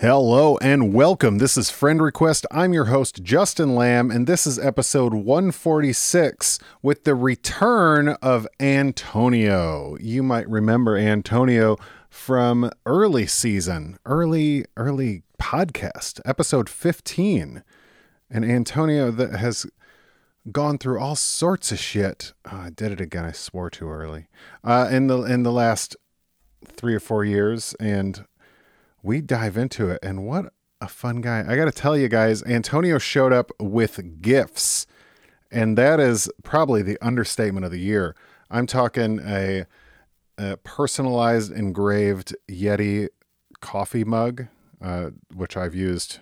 Hello and welcome. This is Friend Request. I'm your host, Justin Lamb, and this is episode 146 with the return of Antonio. You might remember Antonio from early season, early, early podcast, episode 15. And Antonio that has gone through all sorts of shit. Oh, I did it again. I swore too early. Uh, in the in the last three or four years, and we dive into it. And what a fun guy! I got to tell you guys, Antonio showed up with gifts, and that is probably the understatement of the year. I'm talking a, a personalized engraved Yeti coffee mug, uh, which I've used,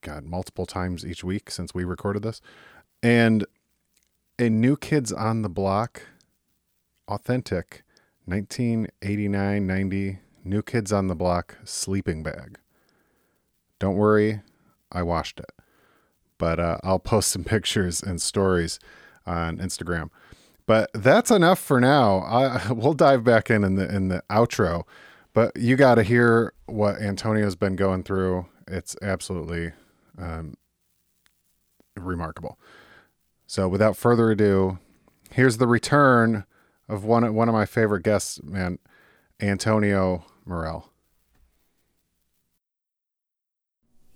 God, multiple times each week since we recorded this, and a New Kids on the Block, authentic, 1989 90 New Kids on the Block sleeping bag. Don't worry, I washed it, but uh, I'll post some pictures and stories on Instagram. But that's enough for now. I, we'll dive back in in the in the outro. But you got to hear what Antonio's been going through. It's absolutely um, remarkable. So, without further ado, here's the return of one one of my favorite guests, man, Antonio Morell.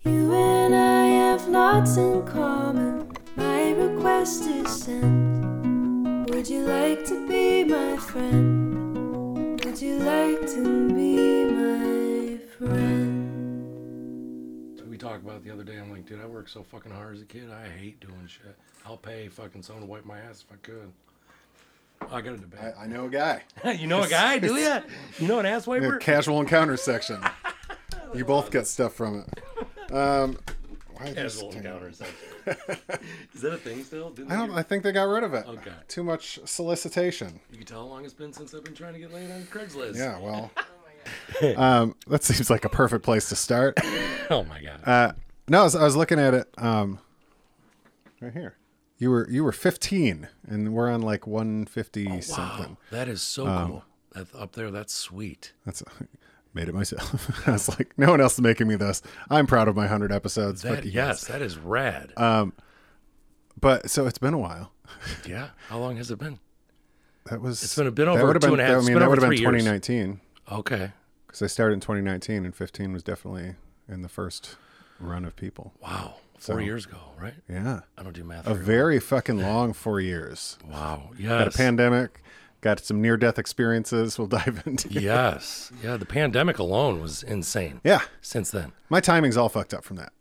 You and I have lots in common. My request is sent. Would you like to be my friend? Would you like to be my friend? We talked about it the other day. I'm like, dude, I worked so fucking hard as a kid. I hate doing shit. I'll pay fucking someone to wipe my ass if I could. Oh, I got a debate. I, I know a guy. you know a guy, do ya? You know an ass The wiper? casual encounter section. You both get stuff from it. Um, why Casual encounter section. Is that a thing still? Didn't I don't. you, I think they got rid of it. Okay. Too much solicitation. you can tell how long it's been since I've been trying to get laid on Craigslist. Yeah. Well. um, that seems like a perfect place to start. Oh my god. Uh, no, I was, I was looking at it. Um, right here. You were you were 15, and we're on like 150 something. wow, that is so Um, cool. That up there, that's sweet. That's made it myself. I was like, no one else is making me this. I'm proud of my 100 episodes. That yes, that is rad. Um, But so it's been a while. yeah. How long has it been? That was. It's been a bit over two been, and a half- I mean, that would have been three years. 2019 Okay. because I started in 2019, and 15 was definitely in the first run of people. Wow. Four So- years ago, right? Yeah, I don't do math. a very fucking long four years. Wow. Yeah. Got a pandemic. Got some near-death experiences. We'll dive into. yes. Yeah. The pandemic alone was insane. Yeah, Since then, my timing's all fucked up from that.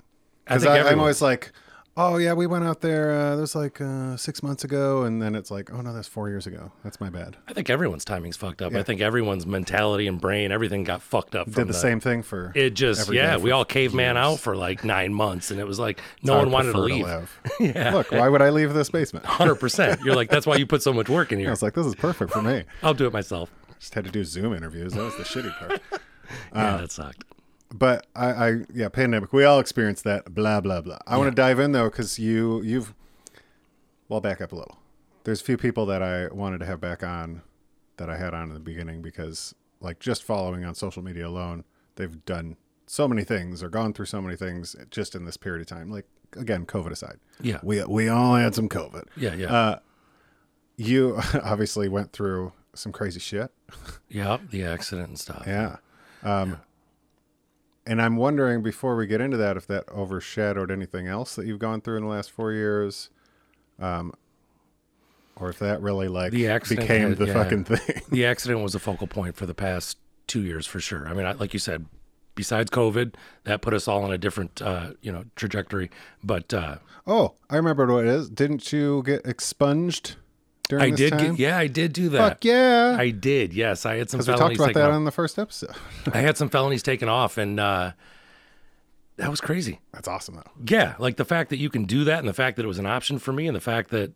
Because I'm always like, oh yeah, we went out there. Uh, that was like uh, six months ago, and then it's like, oh no, that's four years ago. That's my bad. I think everyone's timing's fucked up. Yeah. I think everyone's mentality and brain, everything got fucked up. From Did the same thing for It just yeah, we all caveman years. out for like nine months, and it was like no one wanted to leave. live. yeah, Look, why would I leave this basement? Hundred percent. You're like that's why you put so much work in here. I was like, this is perfect for me. I'll do it myself. Just had to do Zoom interviews. That was the shitty part. yeah, Uh, that sucked. But I, I, yeah, pandemic. We all experienced that. Blah blah blah. I want to dive in though because you, you've. Well, back up a little. There's a few people that I wanted to have back on, that I had on in the beginning because, like, just following on social media alone, they've done so many things or gone through so many things just in this period of time. Like again, COVID aside. Yeah, We we all had some COVID. yeah, yeah, Uh, you obviously went through some crazy shit. yeah. The accident and stuff. Yeah. Um, And I'm wondering before we get into that if that overshadowed anything else that you've gone through in the last four years, um, or if that really like The accident became had- the yeah. fucking thing. the accident was a focal point for the past two years for sure. I mean, I, like you said, besides COVID, that put us all on a different, uh, you know, trajectory. But uh, oh, I remember what it is. Didn't you get expunged during I did, time? get, yeah, I did do that. Fuck yeah! I did, yes. I had some Because we felonies talked about taken that off. on the first episode. I had some felonies taken off, and uh, that was crazy. That's awesome though. Yeah, like the fact that you can do that, and the fact that it was an option for me, and the fact that,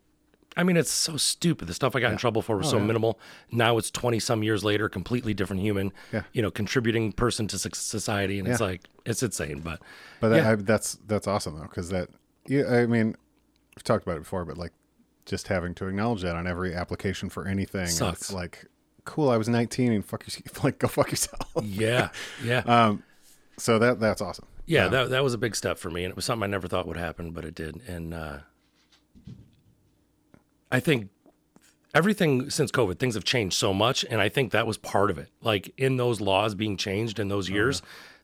I mean, it's so stupid. The stuff I got in trouble for was so Oh, yeah. minimal. Now it's twenty some years later, completely different human. Yeah. you know, contributing person to society, and it's like it's insane. But But that, Yeah. I, that's that's awesome though, because that. Yeah, I mean, we've talked about it before, but like, just having to acknowledge that on every application for anything, Sucks. it's like, cool. I was 19 and fuck you, like go fuck yourself. yeah, yeah, Um, So that that's awesome. yeah, that that was a big step for me, and it was something I never thought would happen, but it did. And uh, I think everything since COVID, things have changed so much, and I think that was part of it. Like in those laws being changed in those years,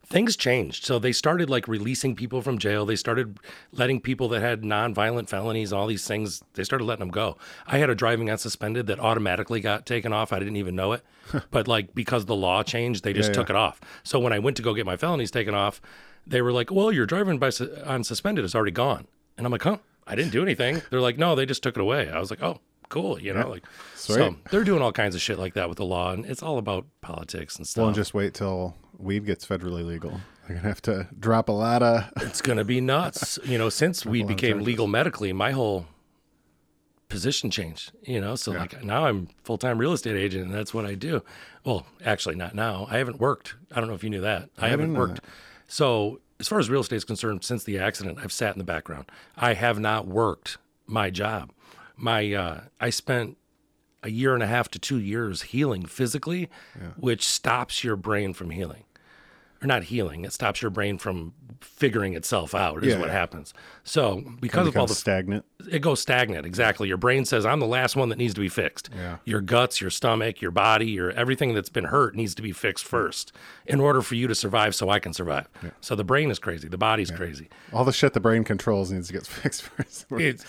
things changed. So they started like releasing people from jail. They started letting people that had non-violent felonies, all these things. They started letting them go. I had a driving unsuspended that automatically got taken off. I didn't even know it, but like because the law changed, they just Yeah, took it off. So when I went to go get my felonies taken off, they were like, "Well, your driving by su- on suspended is already gone," and I'm like, "Huh." I didn't do anything. They're like, no, they just took it away. I was like, oh, cool. You know, like, so they're doing all kinds of shit like that with the law, and it's all about politics and stuff. Well, just wait till weed gets federally legal. They're gonna have to drop a lot of. it's gonna be nuts. You know, since weed became legal medically, my whole position changed. You know, so like now I'm full time real estate agent, and that's what I do. Well, actually, not now. I haven't worked. I don't know if you knew that. I, haven't didn't know worked. So as far as real estate is concerned, since the accident, I've sat in the background. I have not worked my job. My uh, I spent a year and a half to two years healing physically, which stops your brain from healing. Or not healing, it stops your brain from figuring itself out, is Yeah, what yeah. happens. So, because of all the stagnant. it goes stagnant. Exactly. Your brain says, I'm the last one that needs to be fixed. Yeah. Your guts, your stomach, your body, your everything that's been hurt needs to be fixed first in order for you to survive so I can survive. So the brain is crazy. The body's crazy. All the shit the brain controls needs to get fixed first. It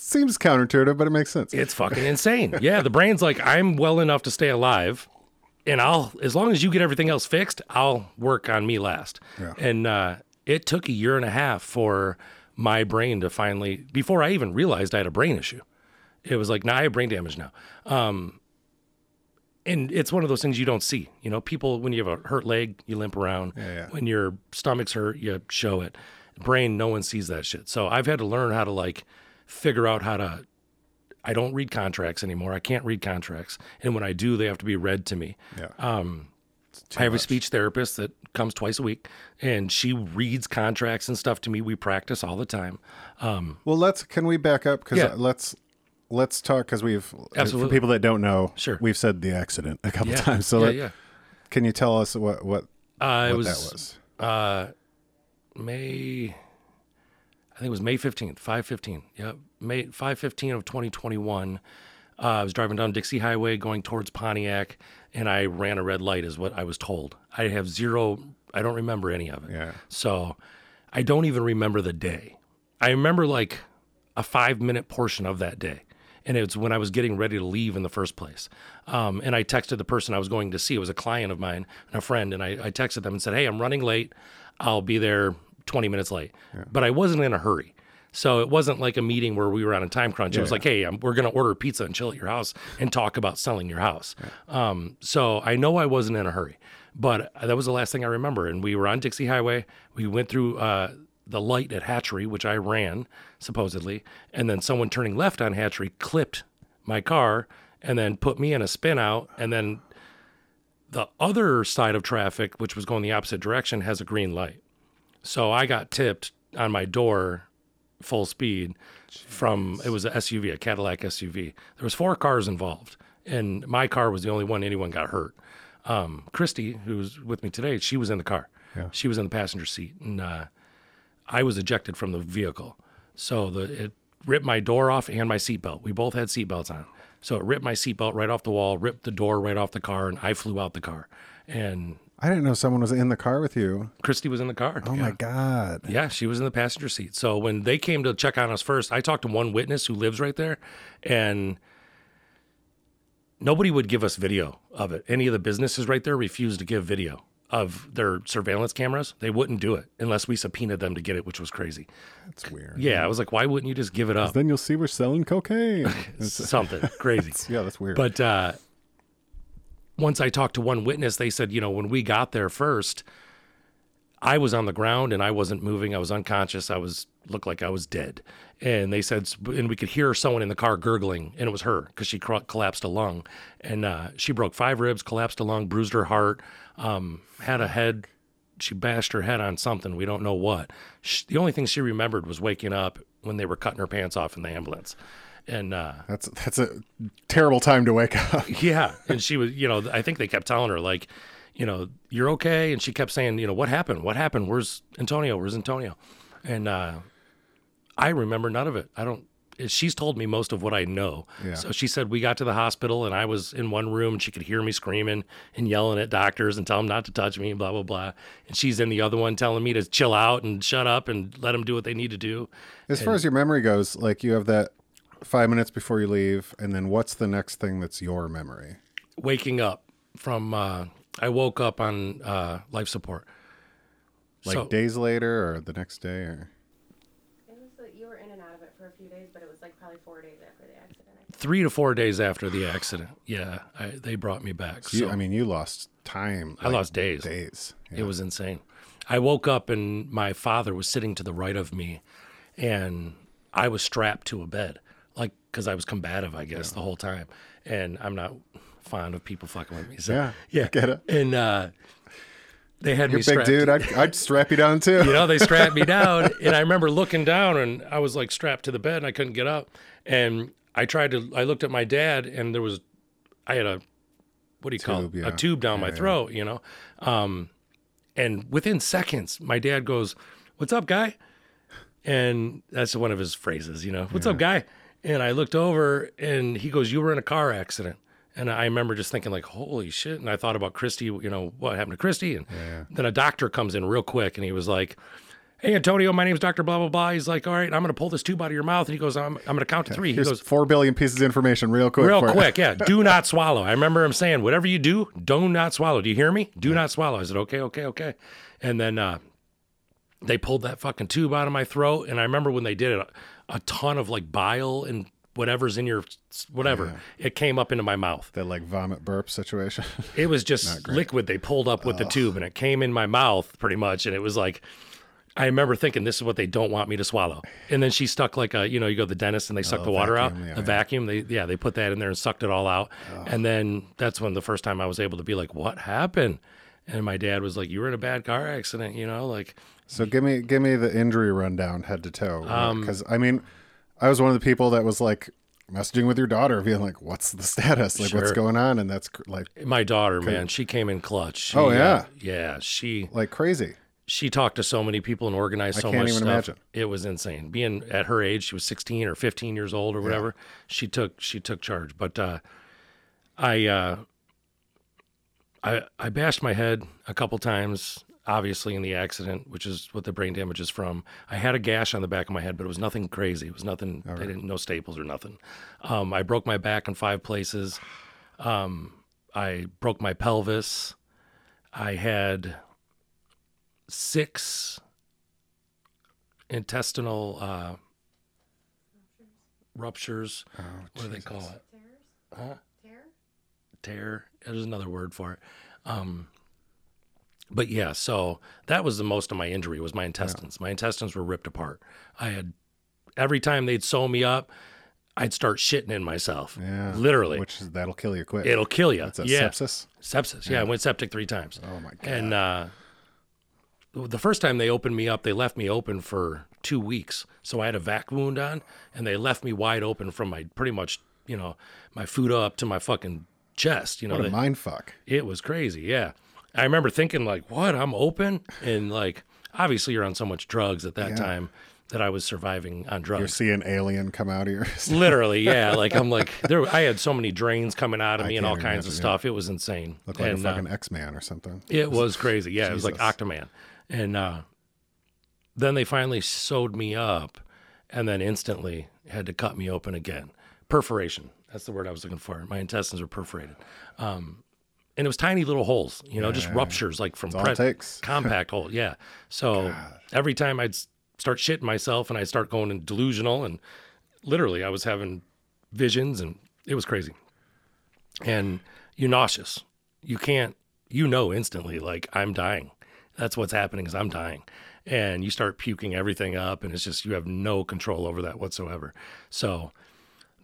seems counterintuitive, but it makes sense. it's fucking insane. Yeah. The brain's like, I'm well enough to stay alive. And I'll, as long as you get everything else fixed, I'll work on me last. Yeah. And uh, it took a year and a half for my brain to finally, before I even realized I had a brain issue. It was like, nah, I have brain damage now. Um, and it's one of those things you don't see. You know, people, when you have a hurt leg, you limp around. yeah. When your stomach's hurt, you show it. Brain, no one sees that shit. So I've had to learn how to like figure out how to. I don't read contracts anymore. I can't read contracts. And when I do, they have to be read to me. yeah. Um, I have a speech therapist that comes twice a week, and she reads contracts and stuff to me. We practice all the time. Um, Well, let's can we back up because Yeah. let's let's talk because we've for Absolutely. people that don't know, Sure. we've said the accident a couple yeah, times. So yeah, let- yeah. can you tell us what what, Uh, what was, that was? Uh, May, I think it was May 15th, 515. Yep. May 515 of 2021. Uh, I was driving down Dixie Highway going towards Pontiac and I ran a red light, is what I was told. I have zero, I don't remember any of it. Yeah. So I don't even remember the day. I remember like a five minute portion of that day. And it's when I was getting ready to leave in the first place. Um, and I texted the person I was going to see. It was a client of mine and a friend. And I, I texted them and said, Hey, I'm running late. I'll be there 20 minutes late. But I wasn't in a hurry. So it wasn't like a meeting where we were on a time crunch. it was like, hey, um we're going to order pizza and chill at your house and talk about selling your house. Um, so I know I wasn't in a hurry, but that was the last thing I remember. And we were on Dixie Highway. We went through uh, the light at Hatchery, which I ran supposedly, and then someone turning left on Hatchery clipped my car and then put me in a spin out. And then the other side of traffic, which was going the opposite direction, has a green light. So I got tipped on my door full speed from it was a SUV, a Cadillac SUV. There was four cars involved, and my car was the only one anyone got hurt. Um, Christy, who was with me today, she was in the car. Yeah. She was in the passenger seat, and uh, I was ejected from the vehicle. So the it ripped my door off and my seatbelt. We both had seatbelts on. So it ripped my seatbelt right off the wall, ripped the door right off the car, and I flew out the car. And I didn't know someone was in the car with you. Christy was in the car. Oh my god. Yeah, she was in the passenger seat. So when they came to check on us first, I talked to one witness who lives right there, and nobody would give us video of it. Any of the businesses right there refused to give video of their surveillance cameras. They wouldn't do it unless we subpoenaed them to get it, which was crazy. That's weird. Yeah, I was like, why wouldn't you just give it up? Then you'll see we're selling cocaine. Something crazy. yeah, that's weird. But uh, once I talked to one witness, they said, you know, when we got there first, I was on the ground and I wasn't moving. I was unconscious. I was looked like I was dead. And they said, and we could hear someone in the car gurgling, and it was her because she collapsed a lung, and uh, she broke five ribs, collapsed a lung, bruised her heart, um, had a head. She bashed her head on something. We don't know what. She, the only thing she remembered was waking up when they were cutting her pants off in the ambulance. And uh, that's that's a terrible time to wake up. yeah, and she was, you know, I think they kept telling her like, you know, you're okay. And she kept saying, you know, what happened? What happened? Where's Antonio? Where's Antonio? And uh, I remember none of it. I don't. She's told me most of what I know. Yeah. So she said we got to the hospital and I was in one room and she could hear me screaming and yelling at doctors and tell them not to touch me, and blah blah blah. And she's in the other one telling me to chill out and shut up and let them do what they need to do. As far as your memory goes, like you have that five minutes before you leave, and then what's the next thing that's your memory? Waking up from, uh, I woke up on uh, life support. Like So- days later or the next day or It was like you were in and out of it for a few days, but it was like probably four days after the accident. Three to four days after the accident, yeah, I, they brought me back. you, So I mean you lost time. I lost days. Days. It was insane. I woke up and my father was sitting to the right of me, and I was strapped to a bed, like because I was combative, I guess, the whole time. And I'm not fond of people fucking with me. So, Yeah, yeah, get it. And uh, they had You're me a big strapped. dude. I'd, I'd strap you down too. you know, they strapped me down, and I remember looking down, and I was like strapped to the bed, and I couldn't get up. And I tried to. I looked at my dad, and there was, I had a, what do you call it? Yeah. A tube down my Yeah, yeah. throat, you know. Um, and within seconds, my dad goes, "What's up, guy?" And that's one of his phrases, you know. What's up, guy? And I looked over, and he goes, "You were in a car accident." And I remember just thinking, like, "Holy shit!" And I thought about Christy, you know, what happened to Christy? And then a doctor comes in real quick, and he was like, "Hey, Antonio, my name's Doctor Blah blah blah." He's like, "All right, I'm gonna pull this tube out of your mouth," and he goes, "I'm, I'm gonna count to three. He Here's goes, four billion pieces of information real quick. real quick, yeah. Do not swallow. I remember him saying, "Whatever you do, do not swallow." Do you hear me? Do not swallow. I said, "Okay, okay, okay." And then uh, they pulled that fucking tube out of my throat, and I remember when they did it, a, ton of like bile and whatever's in your whatever it came up into my mouth. That like vomit burp situation. It was just liquid they pulled up with the tube, and it came in my mouth pretty much, and it was like. I remember thinking this is what they don't want me to swallow. And then she stuck like a, you know, you go to the dentist and they suck Oh, the water vacuum, out, yeah, the yeah. vacuum. They, yeah, they put that in there and sucked it all out. And then that's when the first time I was able to be like, what happened? And my dad was like, you were in a bad car accident, you know, like, So give me give me the injury rundown head to toe Um, because I mean I was one of the people that was like messaging with your daughter being like what's the status like what's going on and that's like my daughter, man, she came in clutch. She, Oh, uh, yeah. yeah. She, like crazy she talked to so many people and organized so can't much even stuff. imagine. It was insane. Being at her age, she was 16 or 15 years old or whatever. She took she took charge. But uh, I uh, I I bashed my head a couple times, obviously in the accident, which is what the brain damage is from. I had a gash on the back of my head, but it was nothing crazy. It was nothing. They didn't no staples or nothing. Um, I broke my back in five places. Um, I broke my pelvis. I had six intestinal uh, ruptures. what do they call it? Tears? Tear? Tear. There's another word for it. Um, but yeah, so that was the most of my injury was my intestines. My intestines were ripped apart. I had every time they'd sew me up, I'd start shitting in myself. yeah literally. which is that'll kill you quick It'll kill you. it's a yeah. sepsis Sepsis. Yeah, I went septic three times. oh my god And uh, the first time they opened me up, they left me open for two weeks. So I had a vac wound on, and they left me wide open from my pretty much, you know, my food up to my fucking chest. You know, what a they- mind fuck it was crazy. Yeah. I remember thinking, like, what? I'm open? And, like, obviously you're on so much drugs at that Yeah. time that I was surviving on drugs. you're seeing alien come out of your Literally, yeah. Like I'm like there. I had so many drains coming out of me and all can't kinds of imagine, stuff. It was insane. look like and, a uh, x-man or something it was crazy. Yeah, it was like Octoman. And uh, then they finally sewed me up and then instantly had to cut me open again. Perforation. That's the word I was looking for. My intestines were perforated. Um, and it was tiny little holes, you know, just ruptures like from it compact hole. Yeah. So every time I'd start shitting myself and I'd start going in delusional and literally I was having visions and it was crazy. And you're nauseous. You can't, you know, instantly, like I'm dying. That's what's happening is I'm dying. And you start puking everything up and it's just, you have no control over that whatsoever. So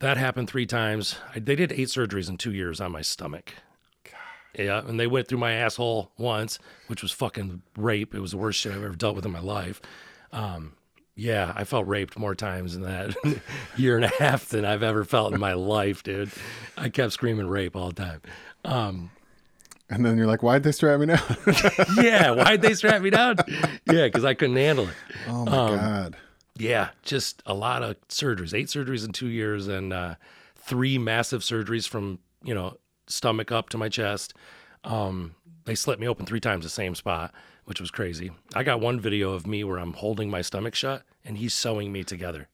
that happened three times. I, they did eight surgeries in two years on my stomach. Yeah, and they went through my asshole once, which was fucking rape. It was the worst shit I've ever dealt with in my life. Um, yeah, I felt raped more times in that year and a half than I've ever felt in my life, dude. I kept screaming rape all the time. Um, And then you're like, why'd they strap me down? yeah, why'd they strap me down? Yeah, because I couldn't handle it. oh my Um, god. Yeah, just a lot of surgeries. Eight surgeries in two years, and uh, three massive surgeries from you know stomach up to my chest. Um, they slit me open three times the same spot, which was crazy. I got one video of me where I'm holding my stomach shut and he's sewing me together.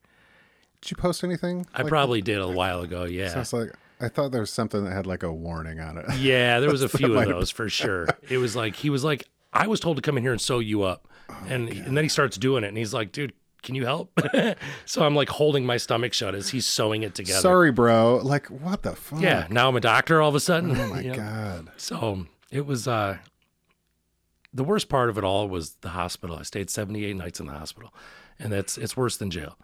Did you post anything? I like probably did a while ago. Yeah. Sounds like I thought there was something that had like a warning on it. Yeah, there was a few of those for sure. It was like he was like, I was told to come in here and sew you up, and and then he starts doing it, and he's like, dude, can you help? so I'm like holding my stomach shut as he's sewing it together. Sorry, bro. Like what the fuck? Yeah, now I'm a doctor all of a sudden. Oh my you know? god. So it was uh the worst part of it all was the hospital. I stayed 78 nights in the hospital. And that's it's worse than jail.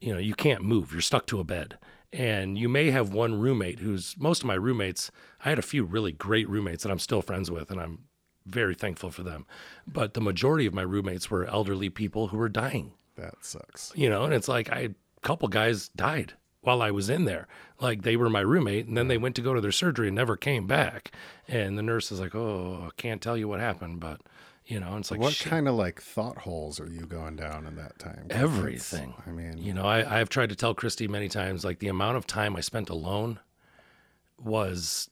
You know, you can't move. You're stuck to a bed. And you may have one roommate who's most of my roommates, I had a few really great roommates that I'm still friends with and I'm very thankful for them. But the majority of my roommates were elderly people who were dying That sucks. you know and it's like I, a couple guys died while i was in there like they were my roommate and then they went to go to their surgery and never came back and the nurse is like oh i can't tell you what happened but you know and it's like what shit. kind of like thought holes are you going down in that time? everything I mean, you know I, i've tried to tell christy many times like the amount of time i spent alone was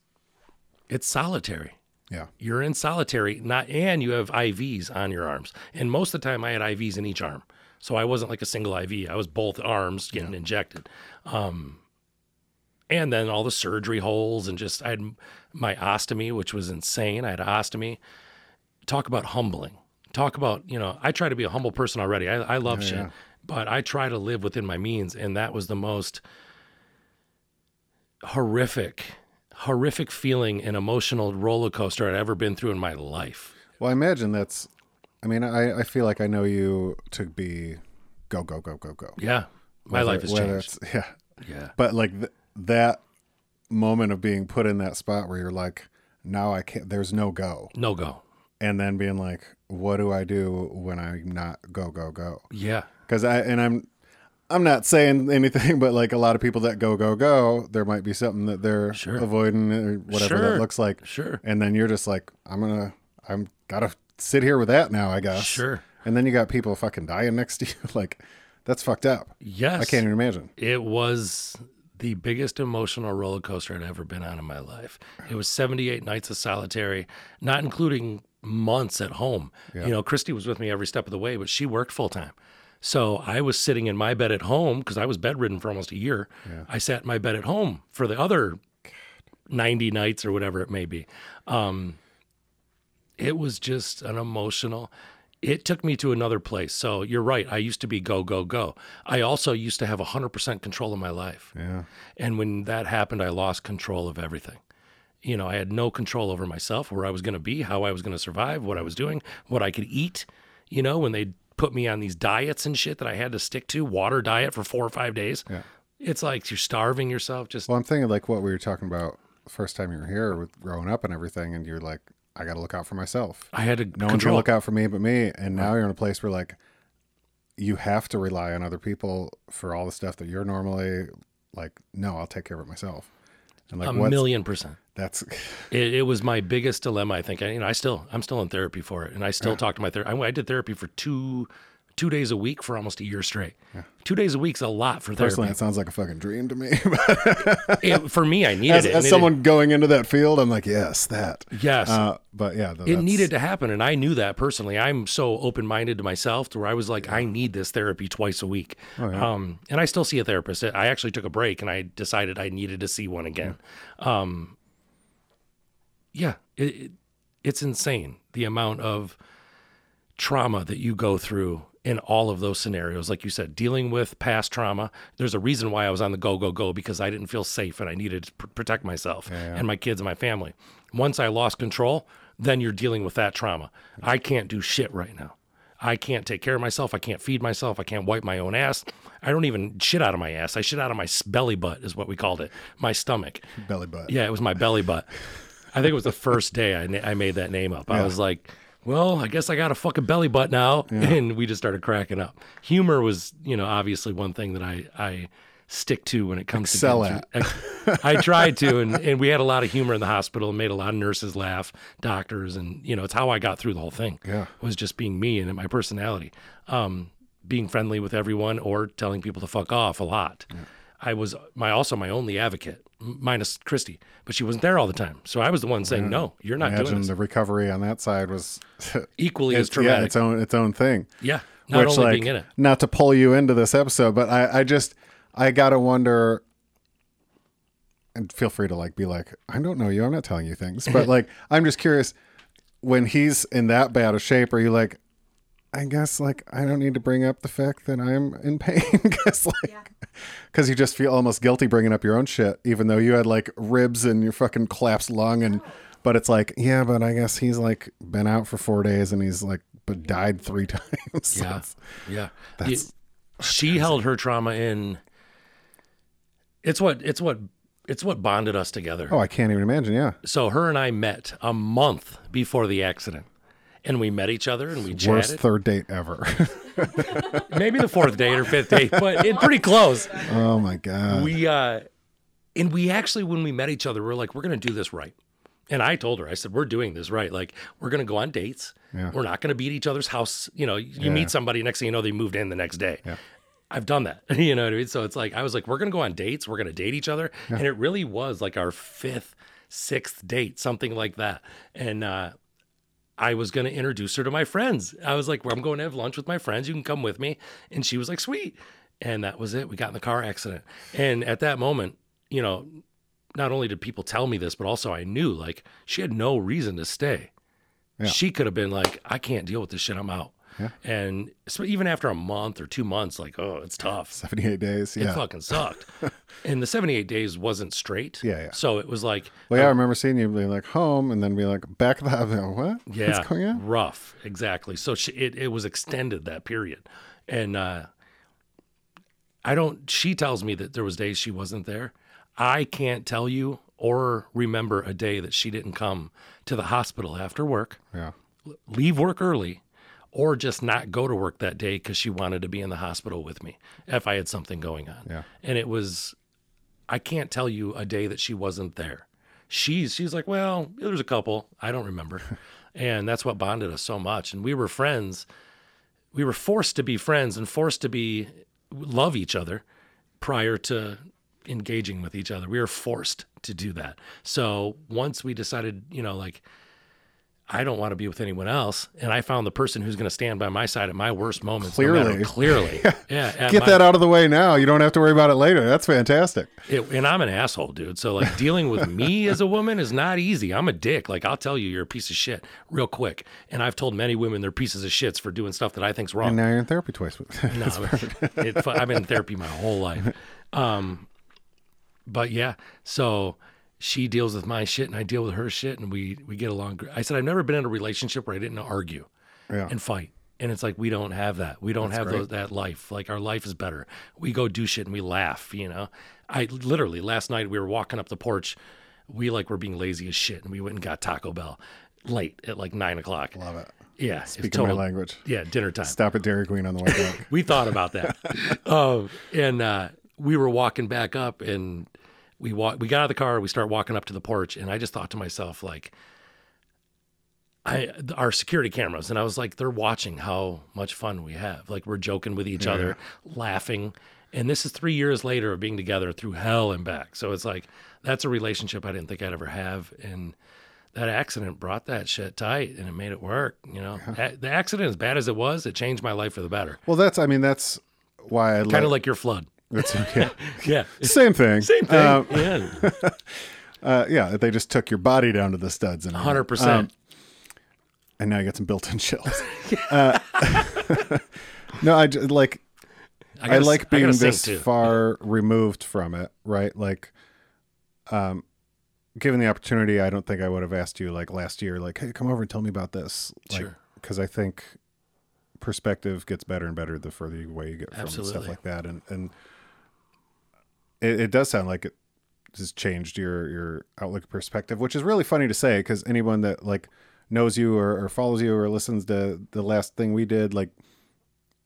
it's solitary yeah. you're in solitary not and you have ivs on your arms and most of the time i had ivs in each arm so i wasn't like a single iv i was both arms getting injected um and then all the surgery holes and just i had my ostomy which was insane i had an ostomy talk about humbling talk about you know i try to be a humble person already i, I love Yeah, shit yeah. but i try to live within my means and that was the most horrific horrific feeling and emotional roller coaster I'd ever been through in my life. Well, I imagine that's. I mean, I I feel like I know you to be go go go go go. Yeah. My Whether- life has changed. Yeah, Yeah. but like th- that moment of being put in that spot where you're like, now I can't. There's no go, No go. and then being like, what do I do when I'm not go go go? Yeah. Because I and I'm. I'm not saying anything, but like a lot of people that go go go, there might be something that they're Sure. avoiding or whatever Sure. that looks like. Sure. And then you're just like, I'm gonna, I'm gotta sit here with that now, I guess. Sure. And then you got people fucking dying next to you. like, that's fucked up. Yes. I can't even imagine. It was the biggest emotional roller coaster I'd ever been on in my life. It was 78 nights of solitary, not including months at home. You know, Christy was with me every step of the way, but she worked full time. So I was sitting in my bed at home because I was bedridden for almost a year. I sat in my bed at home for the other 90 nights or whatever it may be. Um, it was just an emotional it took me to another place. So you're right i used to be go go go. I also used to have 100% control of my life. Yeah. and when that happened i lost control of everything. You know i had no control over myself where i was going to be how i was going to survive what i was doing what i could eat. You know when they put me on these diets and shit that i had to stick to water diet for four or five days. Yeah. it's like you're starving yourself just Well, I'm thinking like what we were talking about the first time you were here with growing up and everything, and you're like, I got to look out for myself. i had to No one's gonna control look out for me but me. And now you're in a place where like, you have to rely on other people for all the stuff that you're normally like. No, I'll take care of it myself. And like, a million percent that's It, it was my biggest dilemma. I think. I, you know, I still I'm still in therapy for it, and I still talk to my therapist. I, I did therapy for two two days a week for almost a year straight. Two days a week's a lot for personally, therapy. it sounds like a fucking dream to me. It- for me, I needed as, it. as and it- someone going into that field, I'm like, yes, that. yes, Uh, but yeah, th- it needed to happen, and I knew that personally. I'm so open minded to myself to where I was like, I need this therapy twice a week. Oh, yeah. Um, and I still see a therapist. I actually took a break, and I decided I needed to see one again. Um, yeah, it, it, it's insane the amount of trauma that you go through in all of those scenarios. Like you said, dealing with past trauma. There's a reason why I was on the go, go, go because I didn't feel safe and I needed to pr- protect myself and my kids and my family. Once I lost control, then you're dealing with that trauma. I can't do shit right now. I can't take care of myself. I can't feed myself. I can't wipe my own ass. I don't even shit out of my ass. I shit out of my belly butt, is what we called it. My stomach. belly butt. Yeah, it was my belly butt. I think it was the first day I, na- I made that name up. I was like, well, I guess I got a fucking belly butt now. And we just started cracking up. Humor was, you know, obviously one thing that I, I stick to when it comes Excel to getting through- I, tried to, and, and we had a lot of humor in the hospital and made a lot of nurses laugh, doctors, and you know, it's how I got through the whole thing. Yeah. was just being me and my personality, um, being friendly with everyone or telling people to fuck off a lot. I was my also my only advocate, minus Christy, but she wasn't there all the time, so I was the one saying, "No, you're not doing Imagine this." the recovery on that side was Equally as it's, yeah, its own its own thing. Yeah, not Which, only like, being in it. not to pull you into this episode, but I, I just I gotta wonder. And feel free to like be like, I don't know you. I'm not telling you things, but like, I'm just curious. When he's in that bad of shape, are you like, I guess like I don't need to bring up the fact that I'm in pain because like because you just feel almost guilty bringing up your own shit, even though you had like ribs and your fucking collapsed lung and. Oh. But it's like, yeah, but I guess he's like been out for four days and he's like, but died three times. So Yeah, yeah. That's- It- she held her trauma in. It's what it's what it's what bonded us together. Oh, I can't even imagine. Yeah. So her and I met a month before the accident, and we met each other and we Worst third date ever. Maybe the fourth date or fifth date, but it pretty close. oh my God. We uh, and we actually when we met each other, we are like, we're gonna do this right. And I told her, I said, we're doing this right. Like, we're going to go on dates. Yeah. We're not going to be at each other's house. You know, you Yeah. meet somebody, next thing you know, they moved in the next day. Yeah. I've done that. you know what I mean? So it's like, I was like, we're going to go on dates. We're going to date each other. And it really was like our fifth, sixth date, something like that. And, uh, I was going to introduce her to my friends. I was like, well, I'm going to have lunch with my friends. You can come with me. And she was like, sweet. And that was it. We got in the car accident. And at that moment, you know, not only did people tell me this, but also I knew like she had no reason to stay. Yeah. She could have been like, I can't deal with this shit. I'm out. Yeah. And so even after a month or two months, like, oh, it's tough. 78 days. It fucking sucked. and the 78 days wasn't straight. Yeah, yeah. So it was like, Well, yeah, I remember seeing you be like home and then be like back the house. Like, what? yeah, What's going on? rough. Exactly. So she, it, it was extended that period. And, uh, I don't, she tells me that there was days she wasn't there. I can't tell you or remember a day that she didn't come to the hospital after work, Yeah. leave work early, or just not go to work that day because she wanted to be in the hospital with me if I had something going on. Yeah. And it was, I can't tell you a day that she wasn't there. She's she's like, well, there's a couple I don't remember, and that's what bonded us so much. And we were friends. We were forced to be friends and forced to be love each other prior to engaging with each other. We were forced to do that. So once we decided, you know, like I don't want to be with anyone else, and I found the person who's going to stand by my side at my worst moments. no matter- Clearly. clearly, yeah. Get my- that out of the way now. You don't have to worry about it later. That's fantastic. it, and I'm an asshole, dude. So like dealing with me as a woman is not easy. I'm a dick. Like I'll tell you, you're a piece of shit real quick. And I've told many women they're pieces of shits for doing stuff that I think's wrong. And now you're in therapy twice. No, it, I've been in therapy my whole life. Um, but yeah, so she deals with my shit and I deal with her shit and we we get along. I said I've never been in a relationship where I didn't argue yeah. and fight. And it's like we don't have that. We don't have those, that life. Like our life is better. We go do shit and we laugh. You know, I literally last night we were walking up the porch. We like were being lazy as shit, and we went and got Taco Bell late at like nine o'clock. Love it. Yeah, Speaking my language. Yeah, dinner time. Stop at Dairy Queen on the way back. We thought about that. um, and uh, we were walking back up and we walk, we got out of the car, we start walking up to the porch. And I just thought to myself, like, I, our security cameras. And I was like, they're watching how much fun we have. Like we're joking with each other, laughing. And this is three years later of being together through hell and back. So it's like, that's a relationship I didn't think I'd ever have. And that accident brought that shit tight and it made it work. You know, A- the accident, as bad as it was, it changed my life for the better. well, that's, I mean, that's why I Kind of like, like your flood. That's okay. Yeah. Same thing. Same thing. Um, yeah. uh, yeah. They just took your body down to the studs and 100%. Um, and now you got some built-in chills. uh, no, I like I, gotta- like being gotta this far removed from it, right? Like, um, given the opportunity, I don't think I would have asked you like last year, like, hey, come over and tell me about this, like, Sure. because I think perspective gets better and better the further away you get from and stuff like that, and and it, it does sound like it has changed your your outlook perspective, which is really funny to say because anyone that like knows you or, or follows you or listens to the last thing we did, like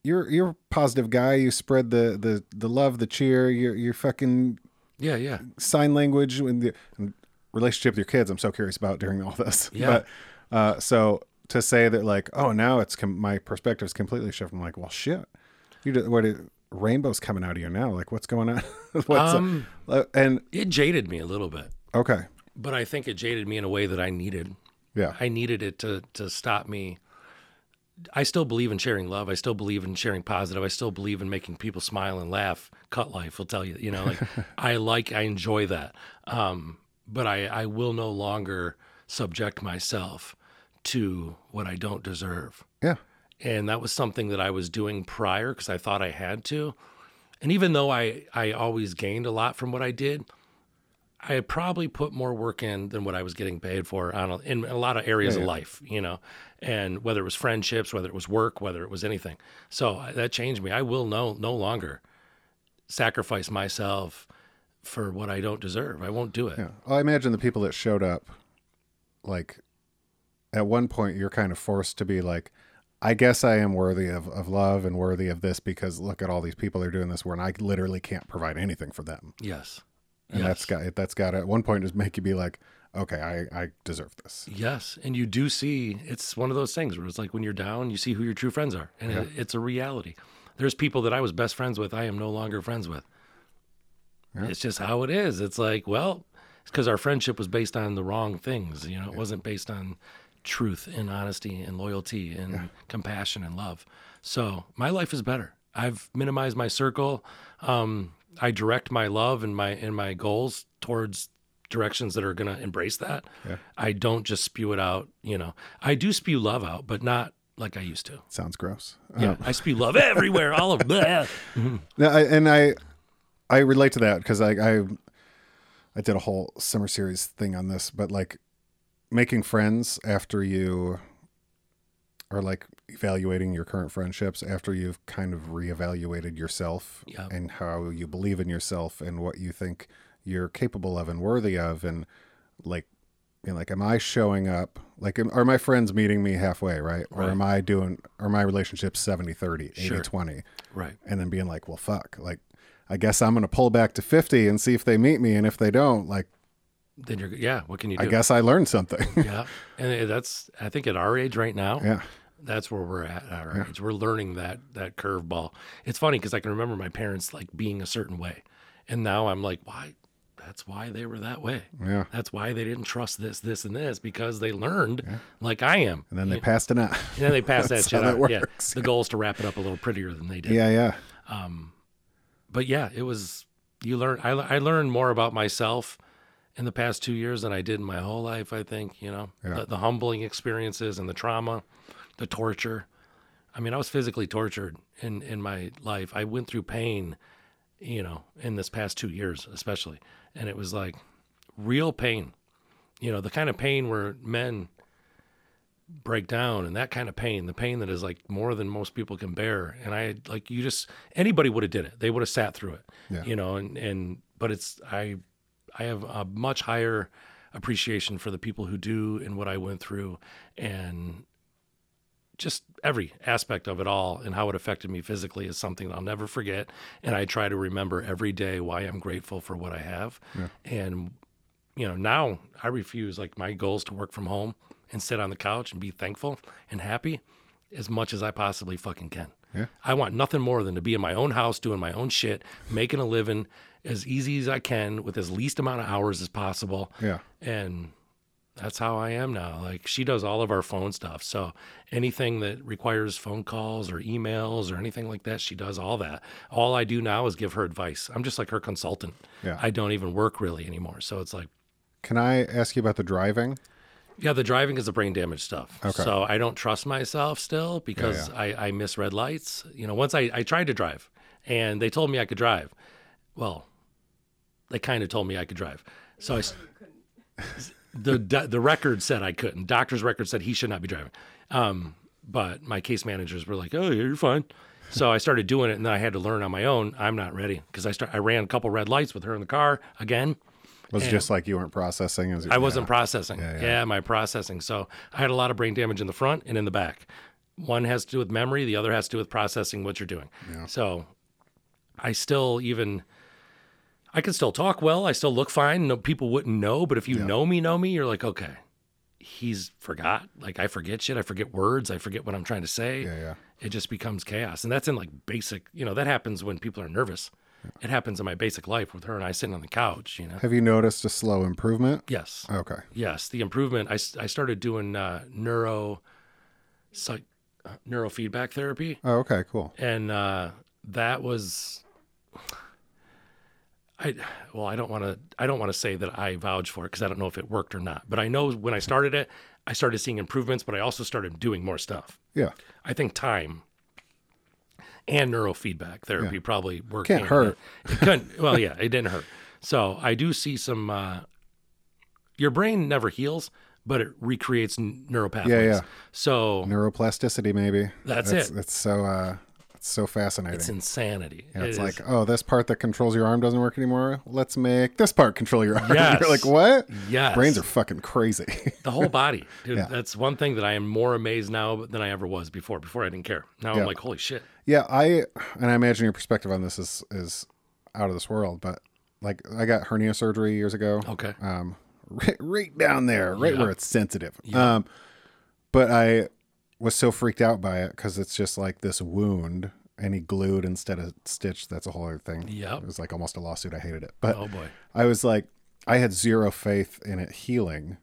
you're you're a positive guy. You spread the the the love, the cheer. You're you're fucking Yeah, yeah. sign language when the and relationship with your kids. I'm so curious about during all this. Yeah. But uh, so to say that like, oh, now it's com- my perspective's completely shifted. I'm like, well, shit. You did, what? It, rainbows coming out of you now. Like, what's going on? what's Um, uh, and It jaded me a little bit, okay, but I think it jaded me in a way that I needed. yeah, I needed it to to stop me. I still believe in sharing love. I still believe in sharing positive. I still believe in making people smile and laugh. Cut life will tell you, you know, like I like, I enjoy that. Um, but I, I will no longer subject myself to what I don't deserve. yeah, And that was something that I was doing prior because I thought I had to. And even though I, I always gained a lot from what I did, I had probably put more work in than what I was getting paid for on a, in a lot of areas Yeah, of life, you know, and whether it was friendships, whether it was work, whether it was anything. So uh, that changed me. I will no no longer sacrifice myself for what I don't deserve. I won't do it. yeah. Well, I imagine the people that showed up, like, at one point, you're kind of forced to be like. I guess I am worthy of, of love and worthy of this because look at all these people that are doing this where I literally can't provide anything for them. Yes. and yes. that's got that's got to at one point just make you be like okay i i deserve this Yes, and you do see it's one of those things where it's like when you're down, you see who your true friends are, and it, it's a reality. There's people that I was best friends with, I am no longer friends with. It's just how it is. It's like, well, it's because our friendship was based on the wrong things. You know, it wasn't based on truth and honesty and loyalty and compassion and love. So my life is better. I've minimized my circle. Um, I direct my love and my and my goals towards directions that are going to embrace that. I don't just spew it out. You know, I do spew love out, but not like I used to. sounds gross Yeah, I spew love everywhere, all of that. No, I, and i i relate to that because I, I i did a whole summer series thing on this but like making friends after you are like evaluating your current friendships after you've kind of reevaluated yourself Yeah. and how you believe in yourself and what you think you're capable of and worthy of and like you know, like am i showing up like am, are my friends meeting me halfway right or am i doing are my relationships 70 30 80 Sure. 20 Right. and then being like well fuck like i guess i'm gonna pull back to 50 and see if they meet me and if they don't like Then you're yeah. What can you do? i guess i learned something Yeah, and that's I think at our age right now. yeah that's where we're at at our age. We're learning that that curveball. It's funny because I can remember my parents like being a certain way, and now I'm like, why? That's why they were that way. yeah That's why they didn't trust this, this, and this because they learned like I am. and then they passed it on And then they passed that shit that out. Yeah, the goal is to wrap it up a little prettier than they did. yeah yeah Um, But yeah, it was you learn. I I learned more about myself in the past two years than I did in my whole life. I think you know Yeah. the, the humbling experiences and the trauma, the torture. I mean, I was physically tortured in in my life. I went through pain, you know, in this past two years, especially, and it was like real pain. You know, the kind of pain where men break down and that kind of pain, the pain that is like more than most people can bear. And I like you just anybody would have did it. They would have sat through it. Yeah. You know, and and but it's I I have a much higher appreciation for the people who do and what I went through and just every aspect of it all and how it affected me physically is something I'll never forget. And I try to remember every day why I'm grateful for what I have. And, you know, now I refuse, like, my goal is to work from home and sit on the couch and be thankful and happy as much as I possibly fucking can. Yeah. I want nothing more than to be in my own house doing my own shit, making a living as easy as I can with as least amount of hours as possible yeah and that's how I am now. Like she does all of our phone stuff. So anything that requires phone calls or emails or anything like that, she does all that. All I do now is give her advice. I'm just like her consultant. Yeah. I don't even work really anymore. So it's like, can i ask you about the driving yeah, the driving is the brain damage stuff. Okay. So I don't trust myself still because I, I miss red lights. You know, once I, I tried to drive and they told me I could drive. Well, they kind of told me I could drive. So I. the the record said I couldn't. Doctor's record said he should not be driving. Um, but my case managers were like, "Oh, yeah, you're fine." So I started doing it, and then I had to learn on my own. I'm not ready because I start. I ran a couple red lights with her in the car again. was it And- just like you weren't processing as I wasn't processing. Yeah, Yeah, yeah. my processing. So I had a lot of brain damage in the front and in the back. One has to do with memory, the other has to do with processing what you're doing. So I still even I can still talk well. I still look fine. No people wouldn't know, but if you know me, know me, you're like, okay, he's forgot. Like I forget shit. I forget words. I forget what I'm trying to say. Yeah, yeah. It just becomes chaos. And that's in like basic, you know, that happens when people are nervous. It happens in my basic life with her and I sitting on the couch, you know. Have you noticed a slow improvement? Yes. Okay. Yes, the improvement. I, I started doing uh, neuro, psych, uh, neurofeedback therapy, Oh, okay, cool. and uh, that was. I well, I don't want to. I don't want to say that I vouch for it because I don't know if it worked or not. But I know when I started it, I started seeing improvements, but I also started doing more stuff. Yeah. I think time and neurofeedback therapy probably work. Can't hand in hand. hurt. It couldn't. Well, yeah, it didn't hurt. So I do see some. Uh, your brain never heals, but it recreates neural pathways. yeah. So Neuroplasticity, maybe. That's it's, it. It's so uh, it's so fascinating. it's insanity. Yeah, it's It like, oh, this part that controls your arm doesn't work anymore. Let's make this part control your arm. Yes. You're like, what? Yes. Brains are fucking crazy. the whole body. Dude, Yeah. That's one thing that I am more amazed now than I ever was before. Before I didn't care. Now Yeah. I'm like, holy shit. yeah, I and I imagine your perspective on this is is out of this world. But like, I got hernia surgery years ago. Okay. um, right, right down there, right where it's sensitive. Um, but I was so freaked out by it because it's just like this wound, and he glued instead of stitched. That's a whole other thing. Yep. it was like almost a lawsuit. I hated it, but Oh boy. I was like, I had zero faith in it healing.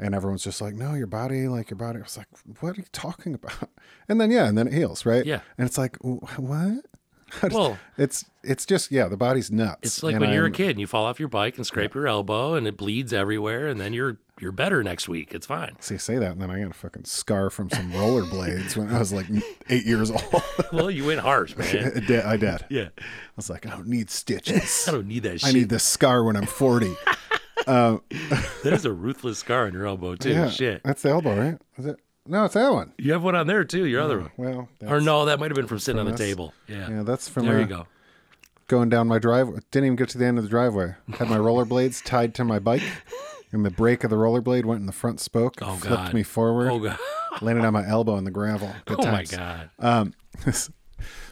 And everyone's just like, no, your body, like your body. I was like, what are you talking about? And then, yeah, and then it heals, right? Yeah. And it's like, what? Well- it's it's just yeah, the body's nuts. It's like when you're a I'm- kid and you fall off your bike and scrape your elbow and it bleeds everywhere and then you're you're better next week. It's fine. See, say that, and then I got a fucking scar from some rollerblades when I was like eight years old. well, you went harsh, man. I did. I did. Yeah. I was like, I don't need stitches. I don't need that shit. I need this scar when I'm 40. that is a ruthless scar on your elbow too. yeah, Shit. That's the elbow, right? Is it? No, it's that one. You have one on there too, your other one. Well, that's, Or no, that might have been from sitting on the table. Yeah. Yeah, that's from there uh, you go. going down my driveway. Didn't even get to the end of the driveway. Had my rollerblades tied to my bike, and the brake of the rollerblade went in the front spoke, Oh flipped god. me forward, Oh god. landed on my elbow in the gravel. Good Oh my god. Um,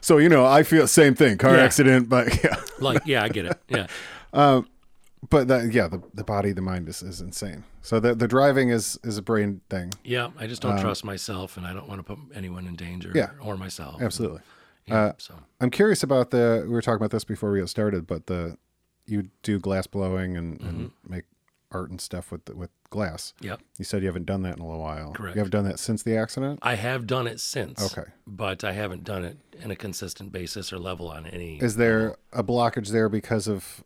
so you know, I feel the same thing. Car Yeah. accident, but yeah. Like, yeah, I get it. Yeah. but that yeah the, the body the mind is, is insane so the, the driving is is a brain thing Yeah. I just don't trust myself and I don't want to put anyone in danger Um, Yeah. or myself. absolutely Yeah, so i'm curious about the we were talking about this before we got started but the you do glass blowing and, and Mm-hmm. make art and stuff with the, with glass yep. you said you haven't done that in a little while Correct. you haven't done that since the accident I have done it since. Okay. But I haven't done it in a consistent basis or level on any. is there a blockage there because of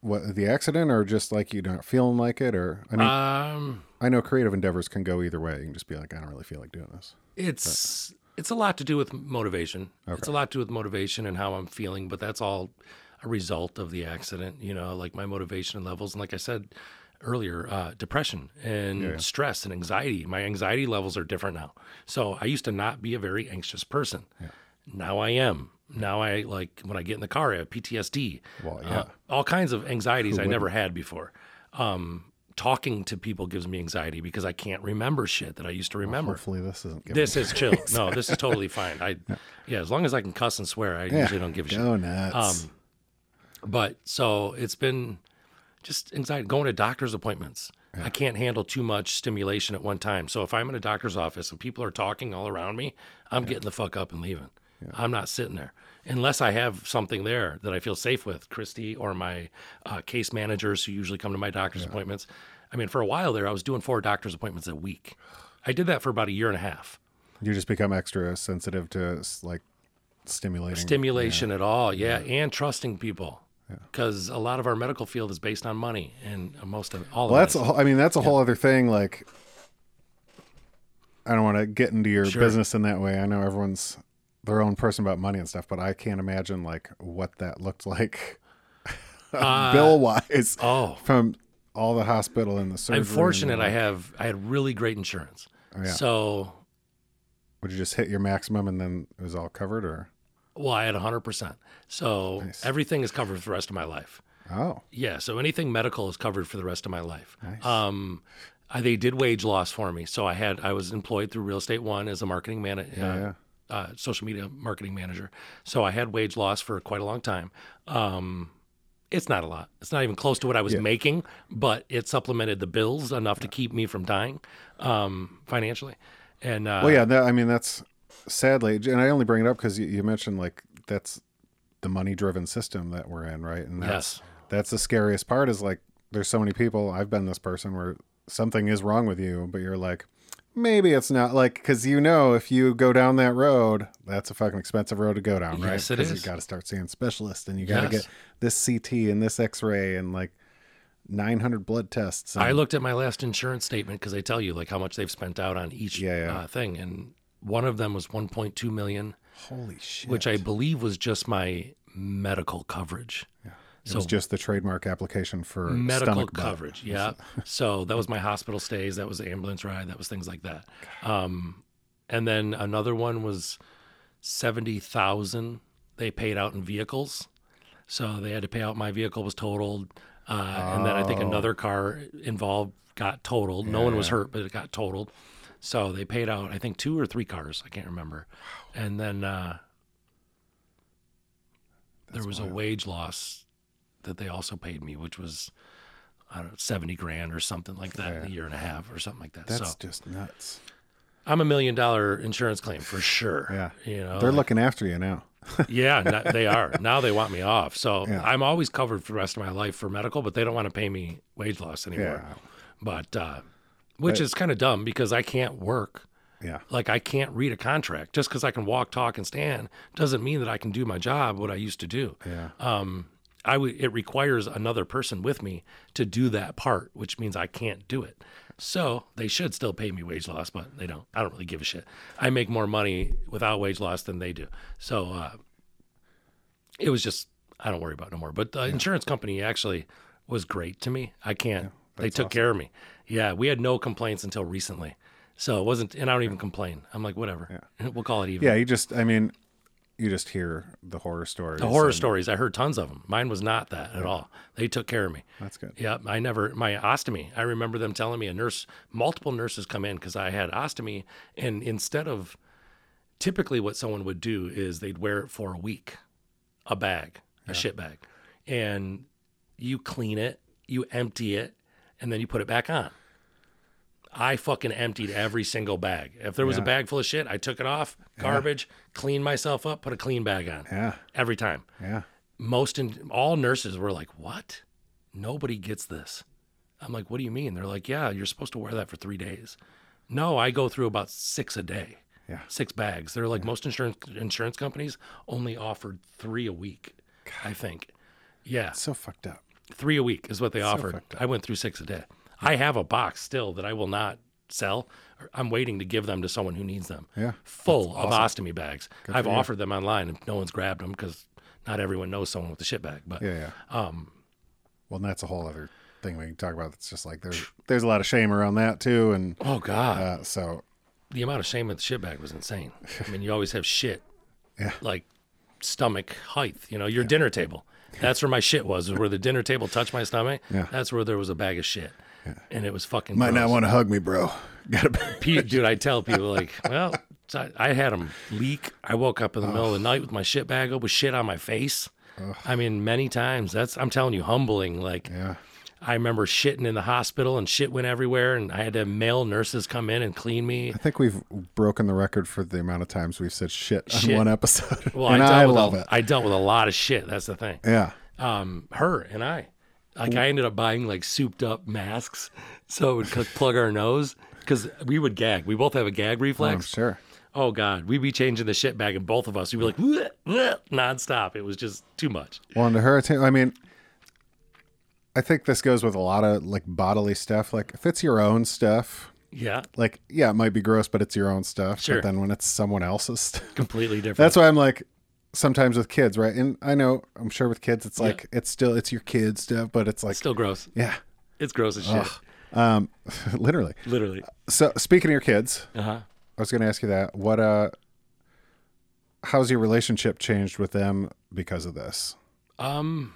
what the accident or just like you're not feeling like it or i mean um, i know creative endeavors can go either way you can just be like i don't really feel like doing this it's it's a lot to do with motivation. Okay. It's a lot to do with motivation and how I'm feeling, but that's all a result of the accident. You know, like my motivation levels, and like I said earlier, uh, depression and stress and anxiety. My anxiety levels are different now. So I used to not be a very anxious person. Now I am. Now I like when I get in the car, I have PTSD. Well, Uh, yeah. all kinds of anxieties I never had before. Um, talking to people gives me anxiety because I can't remember shit that I used to remember. hopefully this isn't This is chill. No, this is totally fine. I, yeah, as long as I can cuss and swear, I Yeah. usually don't give a shit. go nuts Um, But so it's been just anxiety going to doctor's appointments. I can't handle too much stimulation at one time. So if I'm in a doctor's office and people are talking all around me, I'm getting the fuck up and leaving. I'm not sitting there unless I have something there that I feel safe with, Christy or my uh, case managers who usually come to my doctor's appointments. I mean, for a while there, I was doing four doctor's appointments a week. I did that for about a year and a half. You just become extra sensitive to like stimulating. stimulation at all yeah and trusting people because a lot of our medical field is based on money and most of all Well, of that's it a I mean that's a whole other thing. Like, I don't want to get into your Sure. business in that way. I know everyone's their own person about money and stuff, but I can't imagine like what that looked like uh, bill wise oh from all the hospital and the surgery. i'm fortunate i have i had really great insurance Oh, yeah. so Would you just hit your maximum and then it was all covered, or well i had 100% so Nice. everything is covered for the rest of my life oh, yeah so anything medical is covered for the rest of my life Nice. um Uh, they did wage loss for me, so I had I was employed through Real Estate One as a marketing manager, Yeah, uh, yeah. uh, social media marketing manager. So I had wage loss for quite a long time. Um, it's not a lot. It's not even close to what I was Yeah. making, but it supplemented the bills enough to keep me from dying um, financially. And uh, Well, yeah, that, I mean that's sadly, and I only bring it up because you, you mentioned like that's the money-driven system that we're in, right? And that's Yes. that's the scariest part. Is like there's so many people. I've been this person where something is wrong with you, but you're like, maybe it's not like because you know if you go down that road, that's a fucking expensive road to go down, right? Yes, it is. You got to start seeing specialists, and you got to Yes. get this CT and this X-ray and like 900 blood tests. And, I looked at my last insurance statement because they tell you like how much they've spent out on each Yeah, yeah. Uh, thing, and one of them was 1.2 million, holy shit! which I believe was just my medical coverage. it was just the trademark application for medical bug. coverage. Yeah. so that was my hospital stays. That was ambulance ride. That was things like that. Um, and then another one was seventy thousand. They paid out in vehicles, so they had to pay out. My vehicle was totaled, uh, and then I think Oh. another car involved got totaled. no one was hurt, but it got totaled. So they paid out. I think two or three cars. I can't remember. Wow. And then uh, there was a wage loss that they also paid me, which was I don't know, seventy grand or something like that in a year and a half or something like that. That's so just nuts. I'm a million dollar insurance claim for sure. Yeah. you know, They're looking after you now. yeah, no- they are now. They want me off, so Yeah. I'm always covered for the rest of my life for medical, but they don't want to pay me wage loss anymore. Yeah. But uh, which is kind of dumb because I can't work. Yeah. Like I can't read a contract just because I can walk, talk, and stand doesn't mean that I can do my job what I used to do. Yeah. um, I would. It requires another person with me to do that part, which means I can't do it. So they should still pay me wage loss, but they don't. I don't really give a shit. I make more money without wage loss than they do. So uh, it was just I don't worry about it no more. But the insurance company actually was great to me. I can't. they took care of me. Yeah, we had no complaints until recently. So it wasn't, and I don't even complain. I'm like, whatever. We'll call it even. Yeah. You just, I mean, you just hear the horror stories. The horror and stories, I heard tons of them. Mine was not that at all. They took care of me. That's good. Yeah, I never my ostomy. I remember them telling me a nurse, multiple nurses come in because I had ostomy, and instead of typically what someone would do is they'd wear it for a week, a bag, a shit bag, and you clean it, you empty it, and then you put it back on. I fucking emptied every single bag. If there was a bag full of shit, I took it off, garbage, cleaned myself up, put a clean bag on. Yeah. Every time Yeah. most in, all nurses were like, "What? Nobody gets this." I'm like, "What do you mean?" They're like, "Yeah, you're supposed to wear that for three days." No, I go through about six a day. Yeah. six bags. They're like most insurance insurance companies only offered three a week. I think. Yeah, So fucked up. three a week is what they offered. I went through six a day. I have a box still that I will not sell. I'm waiting to give them to someone who needs them. Yeah. Full of ostomy bags. I've offered them online and no one's grabbed them because not everyone knows someone with a shit bag. But Yeah. Yeah. Um, well, and that's a whole other thing we can talk about. It's just like there's there's a lot of shame around that too, and oh god, uh, so the amount of shame with the shit bag was insane. I mean, you always have shit, Yeah. like stomach height. You know, your dinner table. That's where my shit was. was Where the dinner table touched my stomach. Yeah. That's where there was a bag of shit, and it was fucking. might not want to hug me, bro. Got to. Dude, I tell people like, well, I I had them leak. I woke up in the middle of the night with my shit bag up with shit on my face. I mean, many times. That's I'm telling you, humbling. Like, Yeah. I remember shitting in the hospital and shit went everywhere, and I had to have male nurses come in and clean me. I think we've broken the record for the amount of times we've said shit, on one episode, Well, and I, I, dealt with love a, it. I dealt with a lot of shit. That's the thing. yeah. Um, her and I, like, I ended up buying like souped up masks so it would plug our nose because we would gag. We both have a gag reflex. Oh, sure. Oh God, we'd be changing the shit bag, and both of us, we'd be like "Bleh, bleh," nonstop. It was just too much. Well, and the hurricane. I mean, I think this goes with a lot of like bodily stuff. Like if it's your own stuff, Yeah, like yeah, it might be gross, but it's your own stuff. Sure. But then when it's someone else's, stuff, completely different. that's why I'm like, sometimes with kids, right? And I know, I'm sure with kids, it's like it's still it's your kids stuff, but it's like still gross. yeah, It's gross as shit. um, literally. Literally. So speaking of your kids, Uh huh. I was going to ask you that. What uh, how's your relationship changed with them because of this, Um,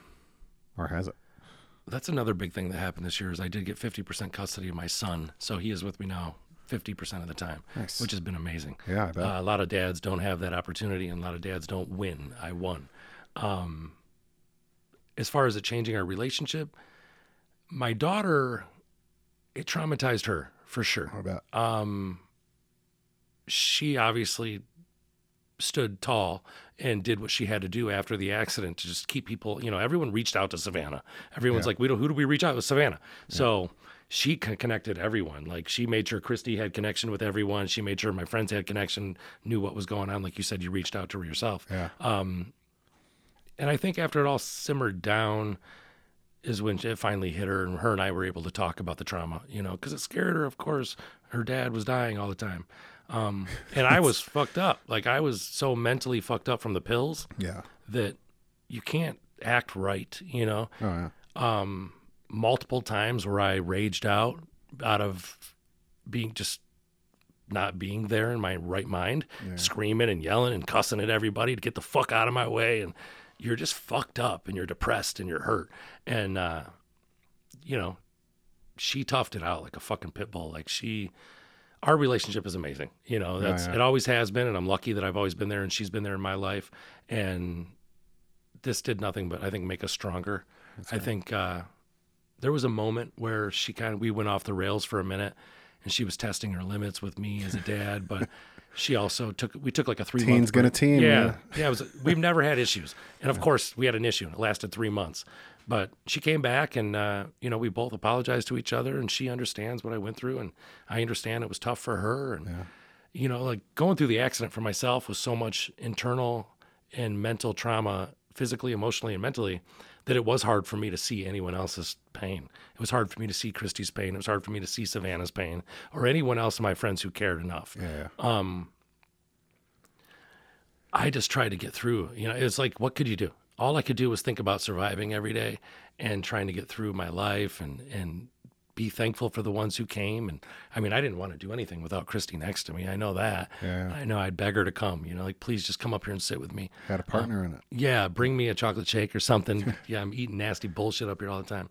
or has it? That's another big thing that happened this year is I did get 50% custody of my son. So he is with me now 50% of the time, Nice. which has been amazing. Yeah, I bet. Uh, a lot of dads don't have that opportunity and a lot of dads don't win. I won. Um, as far as it changing our relationship, my daughter, it traumatized her for sure I bet. um, she obviously stood tall and did what she had to do after the accident to just keep people. You know, everyone reached out to Savannah. Everyone's Yeah. like, "We don't. Who do we reach out? to? Savannah." So she connected everyone. Like she made sure Christy had connection with everyone. She made sure my friends had connection, knew what was going on. Like you said, you reached out to her yourself. Yeah. Um, and I think after it all simmered down is when it finally hit her, and her and I were able to talk about the trauma, you know, because it scared her. Of course, her dad was dying all the time, um, and I was fucked up. Like I was so mentally fucked up from the pills yeah. that you can't act right, you know. Oh yeah. Um, multiple times where I raged out out of being just not being there in my right mind, screaming and yelling and cussing at everybody to get the fuck out of my way. And you're just fucked up and you're depressed and you're hurt. And, uh, you know, she toughed it out like a fucking pit bull. Like she, our relationship is amazing. You know, that's, yeah. it always has been. And I'm lucky that I've always been there and she's been there in my life. And this did nothing but I think make us stronger. I think, uh, there was a moment where she kind of we went off the rails for a minute and she was testing her limits with me as a dad but she also took we took like a three Teen's month gonna break. teen, yeah. yeah. yeah, it was we've never had issues. And of course we had an issue and it lasted three months. But she came back and uh, you know we both apologized to each other and she understands what i went through and i understand it was tough for her and you know like going through the accident for myself was so much internal and mental trauma physically emotionally and mentally that it was hard for me to see anyone else's pain. It was hard for me to see Christy's pain. It was hard for me to see Savannah's pain or anyone else of my friends who cared enough. Yeah. Um, I just tried to get through. You know, it's like, what could you do? All I could do was think about surviving every day and trying to get through my life and and be thankful for the ones who came. And I mean, I didn't want to do anything without Christy next to me. I know that. Yeah. I know I'd beg her to come. You know, like please just come up here and sit with me. Had a partner in it. Yeah, bring me a chocolate shake or something. yeah, I'm eating nasty bullshit up here all the time.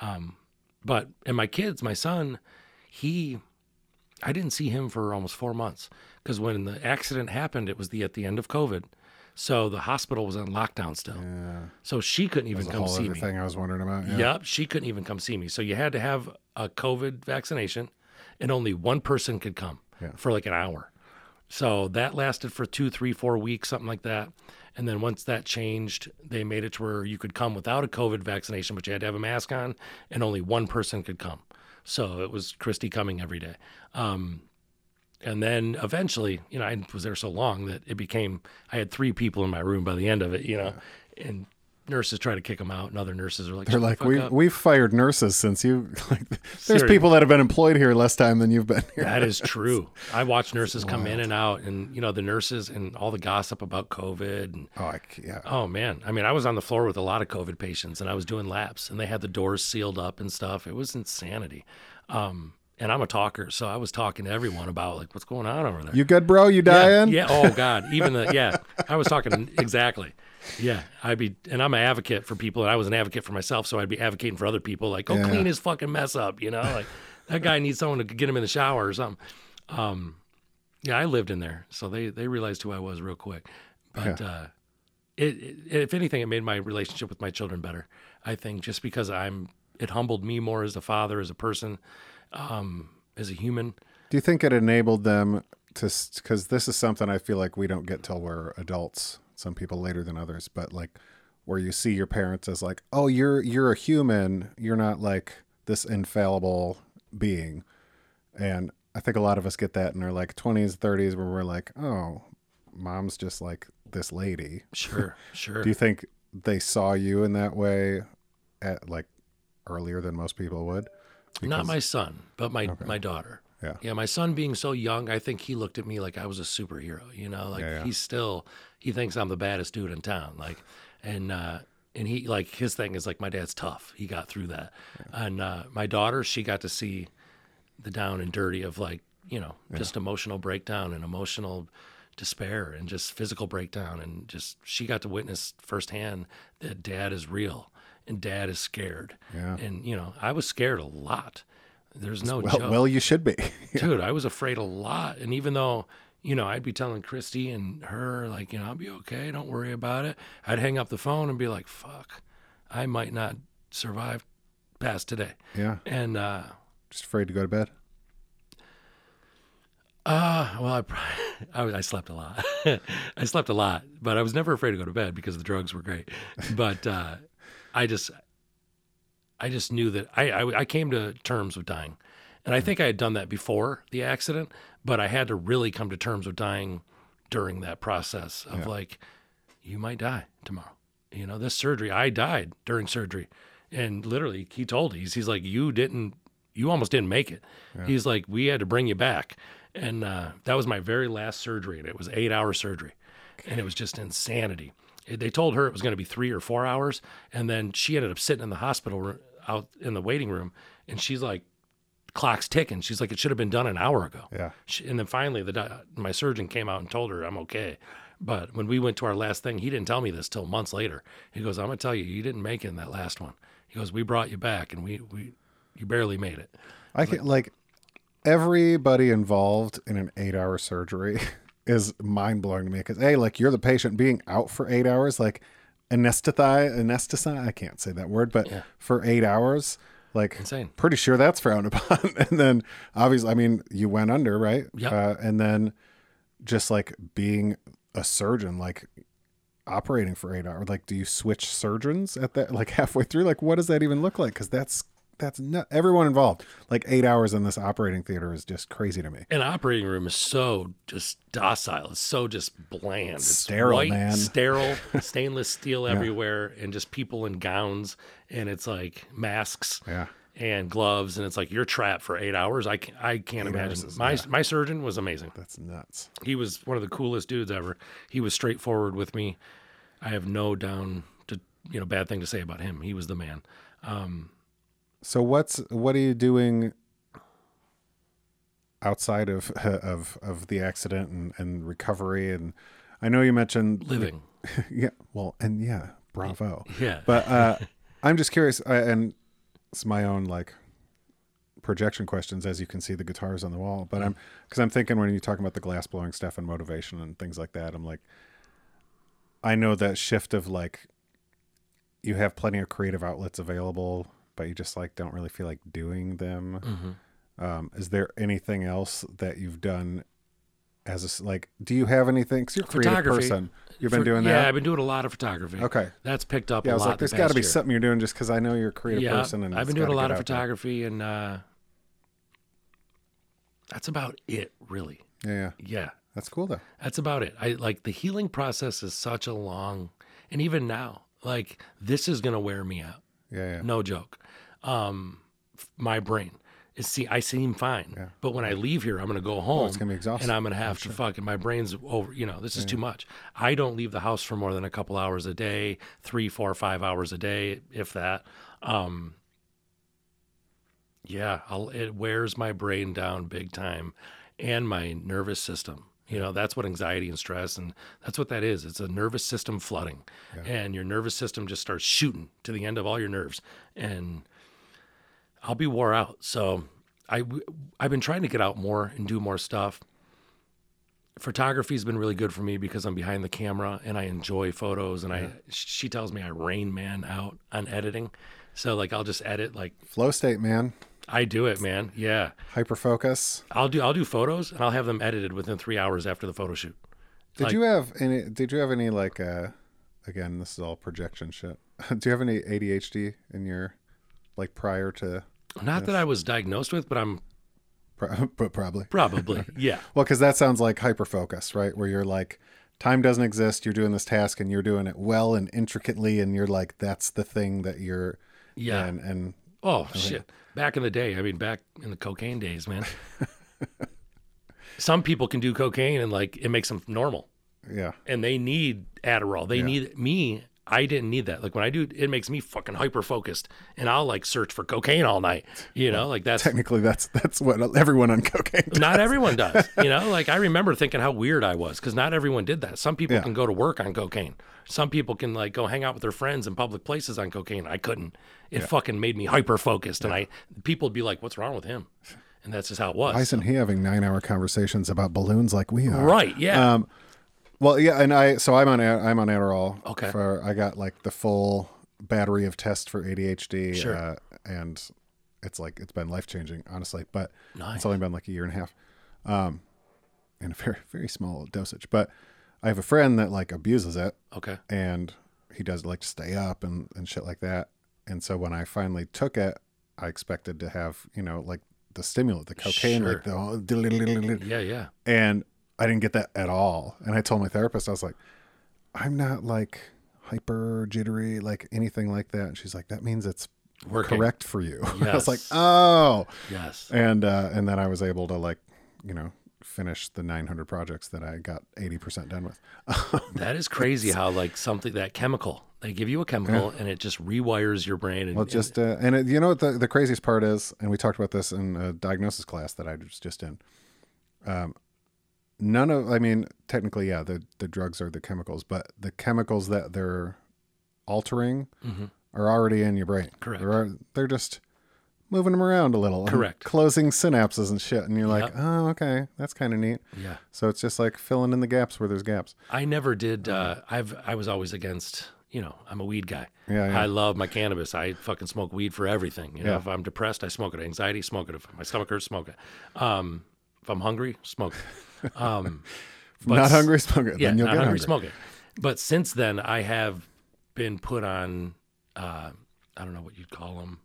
Um, but and my kids, my son, he, I didn't see him for almost four months because when the accident happened, it was the at the end of COVID, so the hospital was on lockdown still. Yeah. So she couldn't even come whole see other me. thing I was wondering about. Yeah. Yep, she couldn't even come see me. So you had to have a COVID vaccination, and only one person could come Yeah. for like an hour. So that lasted for two, three, four weeks, something like that. And then once that changed, they made it to where you could come without a COVID vaccination, but you had to have a mask on, and only one person could come. So it was Christy coming every day. Um, and then eventually, you know, I was there so long that it became I had three people in my room by the end of it, you know, and nurses try to kick them out, and other nurses are like, They're "Shut the like, we up." we've fired nurses since you. Like, there's Seriously. people that have been employed here less time than you've been here. That is true. I watch nurses come in and out, and you know the nurses and all the gossip about COVID. And Oh, I yeah. oh man, I mean, I was on the floor with a lot of COVID patients, and I was doing laps, and they had the doors sealed up and stuff. It was insanity. Um, and I'm a talker, so I was talking to everyone about like what's going on over there. You good, bro? You yeah, dying? yeah. Oh God. Even the yeah. I was talking exactly. Yeah. I'd be and I'm an advocate for people and I was an advocate for myself, so I'd be advocating for other people like, go Yeah. clean his fucking mess up, you know? Like that guy needs someone to get him in the shower or something. Um yeah, I lived in there, so they they realized who I was real quick. But uh it, it if anything it made my relationship with my children better. I think just because I'm it humbled me more as a father, as a person, um, as a human. Do you think it enabled them to? Because this is something I feel like we don't get till we're adults. Some people later than others, but like where you see your parents as like, oh, you're you're a human. You're not like this infallible being. And I think a lot of us get that in our like 20s, 30s, where we're like, oh, mom's just like this lady. Sure, sure. Do you think they saw you in that way at like earlier than most people would? Not my son, but my my daughter. Yeah. Yeah, my son being so young, I think he looked at me like I was a superhero. You know, like Yeah, yeah. he's still he thinks I'm the baddest dude in town. Like, and uh, and he like his thing is like my dad's tough. He got through that. And uh, my daughter, she got to see the down and dirty of like you know just emotional breakdown and emotional despair and just physical breakdown and just she got to witness firsthand that dad is real and dad is scared. Yeah. And you know, I was scared a lot. There's no Well, joke. well, you should be. Dude, I was afraid a lot. And even though, you know, I'd be telling Christy and her, like, you know, I'll be okay. Don't worry about it. I'd hang up the phone and be like, fuck, I might not survive past today. yeah. And, uh, Just afraid to go to bed. uh, well, I, probably, I, I slept a lot. I slept a lot, but I was never afraid to go to bed because the drugs were great. But uh, I just, I just knew that I, I, I came to terms with dying, and I think I had done that before the accident, but I had to really come to terms with dying during that process of like, you might die tomorrow. You know, this surgery, I died during surgery, and literally, he told he's he's like, you didn't, you almost didn't make it. He's like, we had to bring you back, and uh, that was my very last surgery, and it was eight hour surgery, and it was just insanity. They told her it was going to be three or four hours, and then she ended up sitting in the hospital room, out in the waiting room, and she's like, clock's ticking. She's like, it should have been done an hour ago. Yeah. She, and then finally, the my surgeon came out and told her I'm okay. But when we went to our last thing, he didn't tell me this till months later. He goes, "I'm gonna tell you, you didn't make it in that last one." He goes, "We brought you back, and we we you barely made it." I can like everybody involved in an eight hour surgery is mind blowing to me because hey, like you're the patient being out for eight hours, like anesthetize, anesthetize. I can't say that word, but Yeah. for eight hours, like Insane. pretty sure that's frowned upon. and then obviously, I mean, you went under, right? yeah Uh, and then just like being a surgeon, like operating for eight hours, like do you switch surgeons at that, like halfway through? Like, what does that even look like? Because that's that's not everyone involved. Like eight hours in this operating theater is just crazy to me. An operating room is so just docile. It's so just bland. It's Sterile, white, man. sterile, stainless steel everywhere, and just people in gowns, and it's like masks. Yeah. And gloves, and it's like you're trapped for eight hours. I can't, I can't Eight imagine. my yeah. my surgeon was amazing. That's nuts. he was one of the coolest dudes ever. He was straightforward with me. I have no down to you know bad thing to say about him. He was the man. Um, So what's what are you doing outside of of of the accident and, and recovery? And I know you mentioned Living. yeah, well, and yeah, bravo. Yeah. But uh, I'm just curious, uh, and it's my own like projection questions. As you can see, the guitars on the wall. But I'm because I'm thinking when you talk about the glass blowing stuff and motivation and things like that, I'm like, I know that shift of like, you have plenty of creative outlets available, but you just like don't really feel like doing them. Mm-hmm. Um, is there anything else that you've done? As a like, do you have anything? Cause you're a creative Photography. person. You've been For- doing yeah, that. Yeah, I've been doing a lot of photography. Okay. That's picked up Yeah, I was lot. like, the there's got to be year. something you're doing just because I know you're a creative Yeah, person. And I've been doing a lot of out there. photography, and uh, that's about it, really. Yeah, yeah, Yeah, that's cool though. That's about it. I like the healing process is such a long, and even now, like this is gonna wear me out. Yeah, yeah. No joke. Um, my brain is see, I seem fine, Yeah. but when I leave here, I'm gonna go home. it's gonna be exhausting. and I'm gonna have to fucking my brain's over. You know, this is too much. I don't leave the house for more than a couple hours a day, three, four, five hours a day, if that. Um, yeah, I'll, it wears my brain down big time, and my nervous system. You know, that's what anxiety and stress, and that's what that is. It's a nervous system flooding, and your nervous system just starts shooting to the end of all your nerves, and I'll be wore out. So I I've been trying to get out more and do more stuff. Photography's been really good for me because I'm behind the camera and I enjoy photos and I she tells me I rain man out on editing. So like I'll just edit like Flow state, man. I do it, man. Yeah. Hyper focus. I'll do I'll do photos and I'll have them edited within 3 hours after the photo shoot. Did Like- you have any? Did you have any like? uh Again, this is all projection shit. do you have any ADHD in your like prior to? Not that I was diagnosed with, but I'm pro- But probably. probably. yeah. Well, because that sounds like hyper focus, right? Where you're like, time doesn't exist. You're doing this task and you're doing it well and intricately, and you're like, that's the thing that you're. Yeah. And and Oh shit! Back in the day, I mean, back in the cocaine days, man. Some people can do cocaine and like it makes them normal, yeah, and they need Adderall. They need me. I didn't need that. Like when I do, it makes me fucking hyper focused, and I'll like search for cocaine all night. You know, like that's Technically, that's that's what everyone on cocaine. Does. not everyone does. You know, like I remember thinking how weird I was because not everyone did that. Some people Yeah. can go to work on cocaine. Some people can like go hang out with their friends in public places on cocaine. I couldn't. It fucking made me hyper focused, and I people would be like, "What's wrong with him?" And that's just how it was. Why isn't he having nine-hour conversations about balloons like we are? right? Yeah. Um, well, yeah, and I so I'm on I'm on Adderall. Okay. For I got like the full battery of tests for ADHD. Sure. Uh, and it's like it's been life changing, honestly. But Nice. it's only been like a year and a half, um, in a very very small dosage. But I have a friend that like abuses it, okay. and he does like to stay up and and shit like that. And so when I finally took it, I expected to have you know like the stimulant, the cocaine, like the Yeah. Yeah. and I didn't get that at all. And I told my therapist, I was like, I'm not like hyper jittery, like anything like that. And she's like, that means it's Working. correct for you. I was like, oh, Yes. and uh, and then I was able to like, you know, finish the 900 projects that I got 80% done with. That is crazy how like something that chemical they give you a chemical and it just rewires your brain and Well, just uh, and it, you know what the the craziest part is, and we talked about this in a diagnosis class that I was just in. Um, none of, I mean, technically, yeah, the the drugs are the chemicals, but the chemicals that they're altering are already in your brain. Mm-hmm. Correct. They're they're just moving them around a little. Correct. Closing synapses and shit, and you're like, oh, okay, that's kind of neat. yeah. So it's just like filling in the gaps where there's gaps. I never did. Uh, I've I was always against. You know, I'm a weed guy. Yeah, yeah. I love my cannabis. I fucking smoke weed for everything. You know, Yeah. if I'm depressed, I smoke it. Anxiety, smoke it. If my stomach hurts, smoke it. Um, if I'm hungry, smoke it. Um, but not hungry, smoke it. Yeah, then you'll not get hungry, hungry. smoke it. But since then, I have been put on. Uh, I don't know what you'd call them.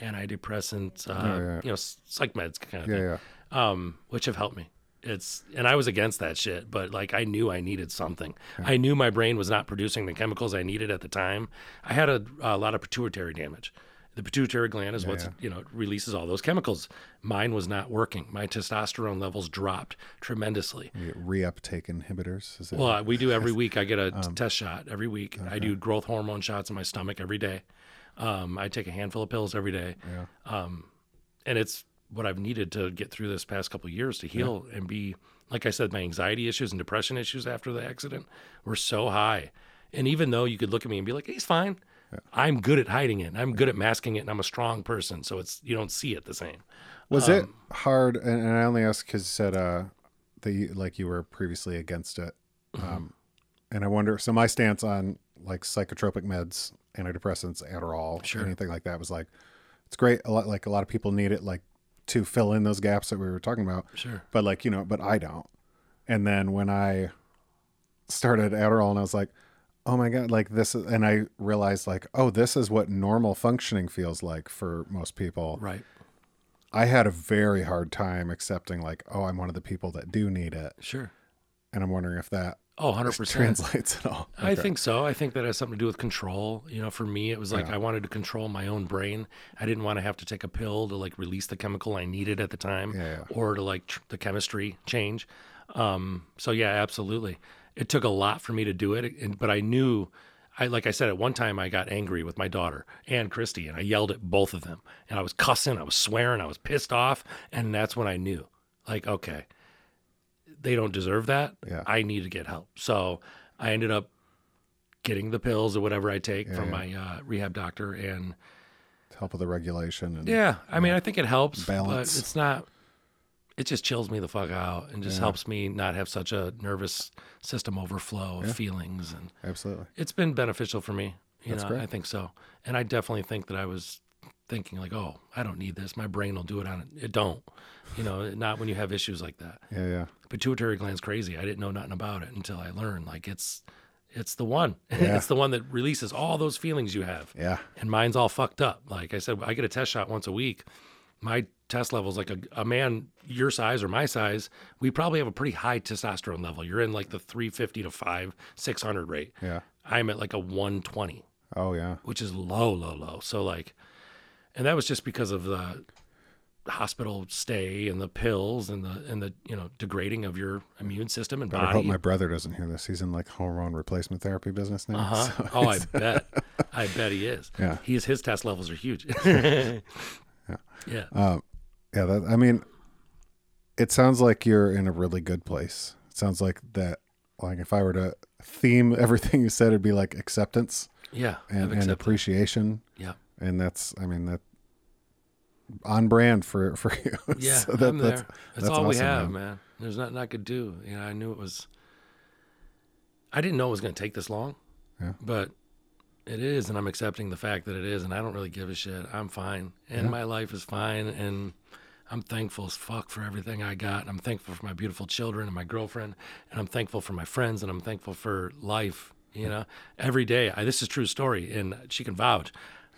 Antidepressants, uh, Oh, yeah. you know, psych meds kind of Yeah, thing yeah. um, which have helped me. It's and I was against that shit, but like I knew I needed something. I knew my brain was not producing the chemicals I needed at the time. I had a, a lot of pituitary damage. The pituitary gland is what's you know releases all those chemicals. Mine was not working. My testosterone levels dropped tremendously. Reuptake inhibitors. Is it? Well, uh, we do every week. I get a Um, test shot every week. I do growth hormone shots in my stomach every day. Um, I take a handful of pills every day. Um, and it's what I've needed to get through this past couple of years to heal and be, like I said, my anxiety issues and depression issues after the accident were so high. And even though you could look at me and be like, he's fine, I'm good at hiding it. I'm good at masking it, and I'm a strong person. So it's you don't see it the same. Was Um, it hard? And, and I only ask because you said uh, that you, like you were previously against it, Mm-hmm. um, and I wonder. So my stance on like psychotropic meds, antidepressants, Adderall, Sure. anything like that was like it's great. A lot like a lot of people need it like to fill in those gaps that we were talking about. Sure. But like you know, but I don't. And then when I started Adderall, and I was like, oh my god, like this, is, and I realized like, oh, this is what normal functioning feels like for most people. Right. I had a very hard time accepting like, oh, I'm one of the people that do need it, Sure. and I'm wondering if that Oh, 100%. translates at all. I think so. I think that has something to do with control. You know, for me, it was like I wanted to control my own brain. I didn't want to have to take a pill to like release the chemical I needed at the time, Yeah, yeah. or to like tr- the chemistry change. Um, so yeah, absolutely. It took a lot for me to do it, and, but I knew. I like I said at one time I got angry with my daughter and Christy, and I yelled at both of them, and I was cussing, I was swearing, I was pissed off, and that's when I knew, like, okay, they don't deserve that. Yeah. I need to get help. So I ended up getting the pills or whatever I take from yeah. my uh, rehab doctor. And help with the regulation and yeah, I mean, I think it helps, Balance. but it's not. It just chills me the fuck out and just helps me not have such a nervous system overflow of feelings. And absolutely. it's been beneficial for me. You That's know, great. I think so. And I definitely think that I was thinking like, oh, I don't need this. My brain will do it on it. It don't. You know, not when you have issues like that Yeah, yeah. pituitary gland's crazy. I didn't know nothing about it until I learned. Like it's it's the one. Yeah. it's the one that releases all those feelings you have. Yeah. And mine's all fucked up. Like I said, I get a test shot once a week. My test levels, like a, a man your size or my size, we probably have a pretty high testosterone level. You're in like the 350 to 5, 600 rate. Yeah. I'm at like a 120 Oh yeah. which is low, low, low. So like, and that was just because of the hospital stay and the pills and the and the you know degrading of your immune system and Better body. hope my brother doesn't hear this. He's in like hormone replacement therapy business now. Uh-huh. so oh, I bet. I bet he is. Yeah. He's his test levels are huge. yeah. Yeah. Um, yeah, that, I mean, it sounds like you're in a really good place. It sounds like that. Like if I were to theme everything you said, it'd be like acceptance yeah. and, and appreciation, Yeah. and that's, I mean, that on brand for for you. Yeah. So that- I'm there. that's That's, that's all we awesome, have, man. man. There's nothing I could do. You know, I knew it was. I didn't know it was going to take this long, Yeah. but it is, and I'm accepting the fact that it is, and I don't really give a shit. I'm fine, and Yeah. my life is fine, and I'm thankful as fuck for everything I got. And I'm thankful for my beautiful children and my girlfriend, and I'm thankful for my friends, and I'm thankful for life. You know, every day. I, this is a true story, and she can vouch.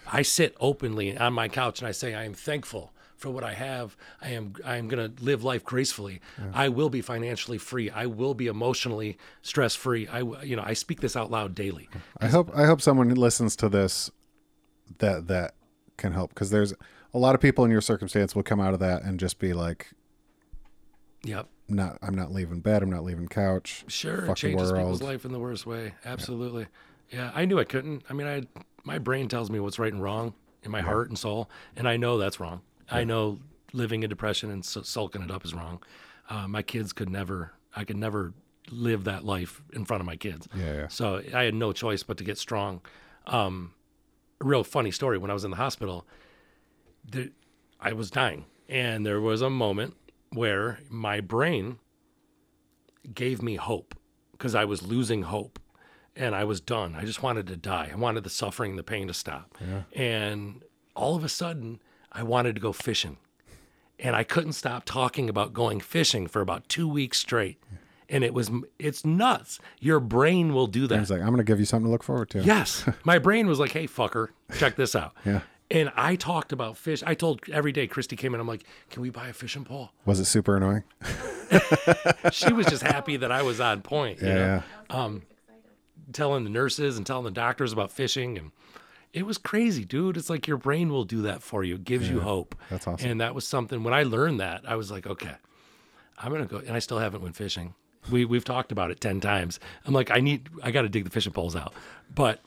I sit openly on my couch and I say, I am thankful for what I have. I am I am going to live life gracefully. I will be financially free. I will be emotionally stress free. I you know, I speak this out loud daily. I hope I hope someone listens to this that that can help because there's a lot of people in your circumstance will come out of that and just be like, Yep. not I'm not leaving bed, I'm not leaving couch. Sure, it changes people's life in the worst way. Absolutely. Yeah. I knew I couldn't. I mean, I my brain tells me what's right and wrong in my heart and soul, and I know that's wrong. I know living in depression and su- sulking it up is wrong. Uh, my kids could never. I could never live that life in front of my kids. Yeah, yeah. So I had no choice but to get strong. Um, a real funny story. When I was in the hospital, there, I was dying, and there was a moment where my brain gave me hope because I was losing hope and I was done. I just wanted to die. I wanted the suffering, the pain to stop. Yeah. And all of a sudden, I wanted to go fishing. And I couldn't stop talking about going fishing for about two weeks straight. And it was, it's nuts. Your brain will do that. He's like, I'm going to give you something to look forward to. Yes. My brain was like, hey, fucker, check this out. Yeah. And I talked about fish. I told every day Christy came in, I'm like, can we buy a fishing pole? Was it super annoying? She was just happy that I was on point. you Yeah, know? yeah. Um, telling the nurses and telling the doctors about fishing and it was crazy dude. It's like your brain will do that for you. It gives you hope. That's awesome. and that was something when i learned that i was like okay i'm gonna go and i still haven't went fishing. We, we've talked about it 10 times. I'm like i need i gotta dig the fishing poles out. But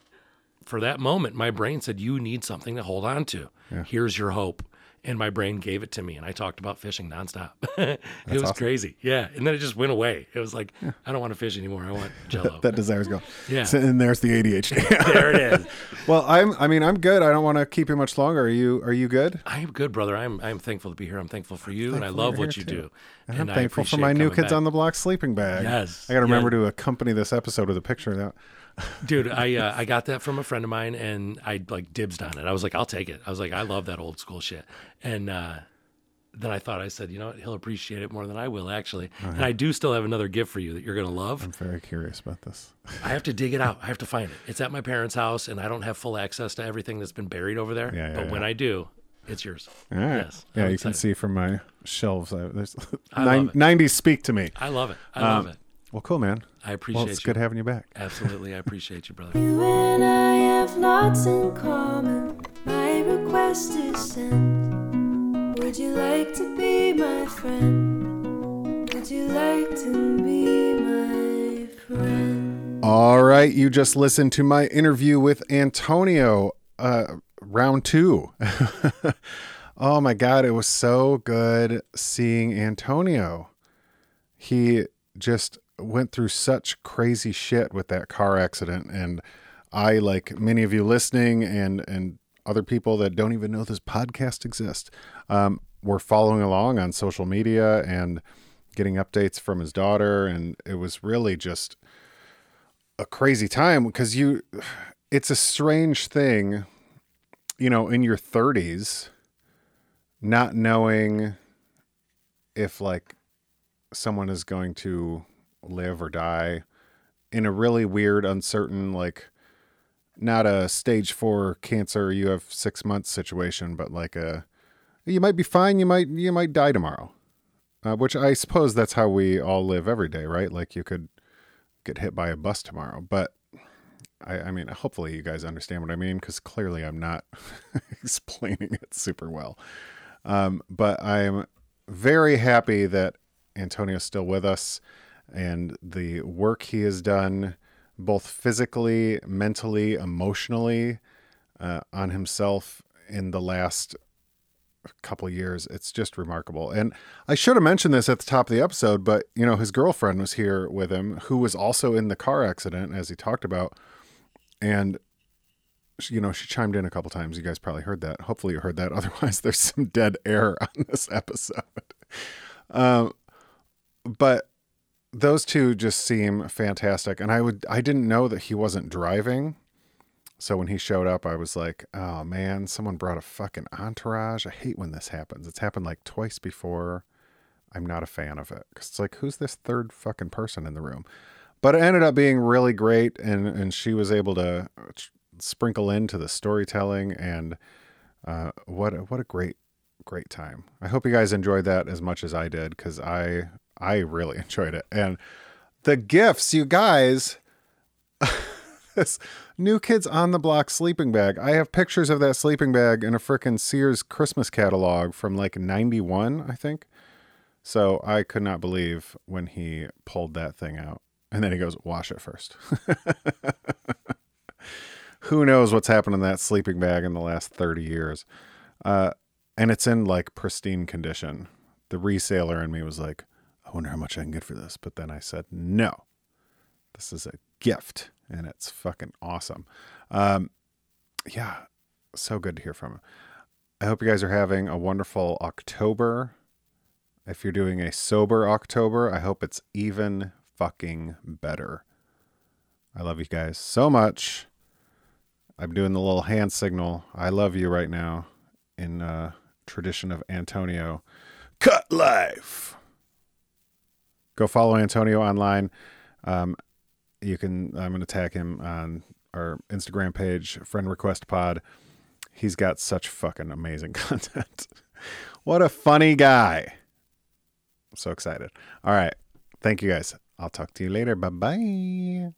for that moment my brain said you need something to hold on to. Here's your hope and my brain gave it to me and i talked about fishing nonstop it was awesome. crazy yeah and then it just went away it was like i don't want to fish anymore i want jello That desire's gone. Yeah. So, and there's the ADHD. there it is well, I'm. I mean, I'm good. I don't want to keep you much longer. Are you? Are you good? I am good, brother. I'm I'm thankful to be here. I'm thankful for you, and I love what you too. do. And I'm I thankful for my new kids back. on the block sleeping bag. Yes. I got to Yeah. remember to accompany this episode with a picture of that. Dude. I uh, I got that from a friend of mine, and I like dibsed on it. I was like, I'll take it. I was like, I love that old school shit. And uh, then I thought I said, you know what, he'll appreciate it more than I will actually. And I do still have another gift for you that you're gonna love. I'm very curious about this. I have to dig it out. I have to find it. It's at my parents' house, and I don't have full access to everything that's been buried over there. Yeah, yeah, but when. I do, it's yours. All right. Yes. Yeah, I'm you can see from my shelves. I, there's I nine, 90s speak to me. I love it. I love Um, it. Well, cool, man. I appreciate Well, it's you. good having you back. Absolutely, I appreciate you, brother. You and I have lots in common. My request is sent. Would you like to be my friend? Would you like to be my friend? All right, you just listened to my interview with Antonio, uh, round two. oh my God, it was so good seeing Antonio. He just went through such crazy shit with that car accident, and I, like many of you listening, and and other people that don't even know this podcast exists, um, were following along on social media and getting updates from his daughter, and it was really just a crazy time because you it's a strange thing you know in your 30s not knowing if like someone is going to live or die in a really weird uncertain like not a stage 4 cancer you have 6 months situation but like a you might be fine you might you might die tomorrow uh, which i suppose that's how we all live every day right like you could get hit by a bus tomorrow. But I, I mean, hopefully you guys understand what I mean because clearly I'm not explaining it super well. Um, but I'm very happy that Antonio's still with us and the work he has done, both physically, mentally, emotionally, uh, on himself in the last couple years. It's just remarkable. And I should have mentioned this at the top of the episode, but you know, his girlfriend was here with him, who was also in the car accident, as he talked about. And you know, she chimed in a couple times. You guys probably heard that. Hopefully, you heard that. Otherwise, there's some dead air on this episode. Um, but those two just seem fantastic. And I would, I didn't know that he wasn't driving. So when he showed up, I was like, oh man, someone brought a fucking entourage. I hate when this happens. It's happened like twice before. I'm not a fan of it because it's like, who's this third fucking person in the room? But it ended up being really great, and and she was able to uh, sprinkle into the storytelling, and uh, what a, what a great great time. I hope you guys enjoyed that as much as I did because I I really enjoyed it, and the gifts, you guys. this new kids on the block sleeping bag. I have pictures of that sleeping bag in a frickin' Sears Christmas catalog from like 91, I think. So I could not believe when he pulled that thing out. And then he goes, wash it first. Who knows what's happened in that sleeping bag in the last 30 years? Uh, and it's in like pristine condition. The reseller in me was like, I wonder how much I can get for this. But then I said, no, this is a gift and it's fucking awesome. Um, yeah, so good to hear from him. I hope you guys are having a wonderful October. If you're doing a sober October, I hope it's even fucking better. I love you guys so much. I'm doing the little hand signal. I love you right now in uh, tradition of Antonio. Cut life. Go follow Antonio online. Um, you can i'm going to tag him on our instagram page friend request pod. He's got such fucking amazing content. What a funny guy. I'm so excited. All right. Thank you guys. I'll talk to you later. Bye bye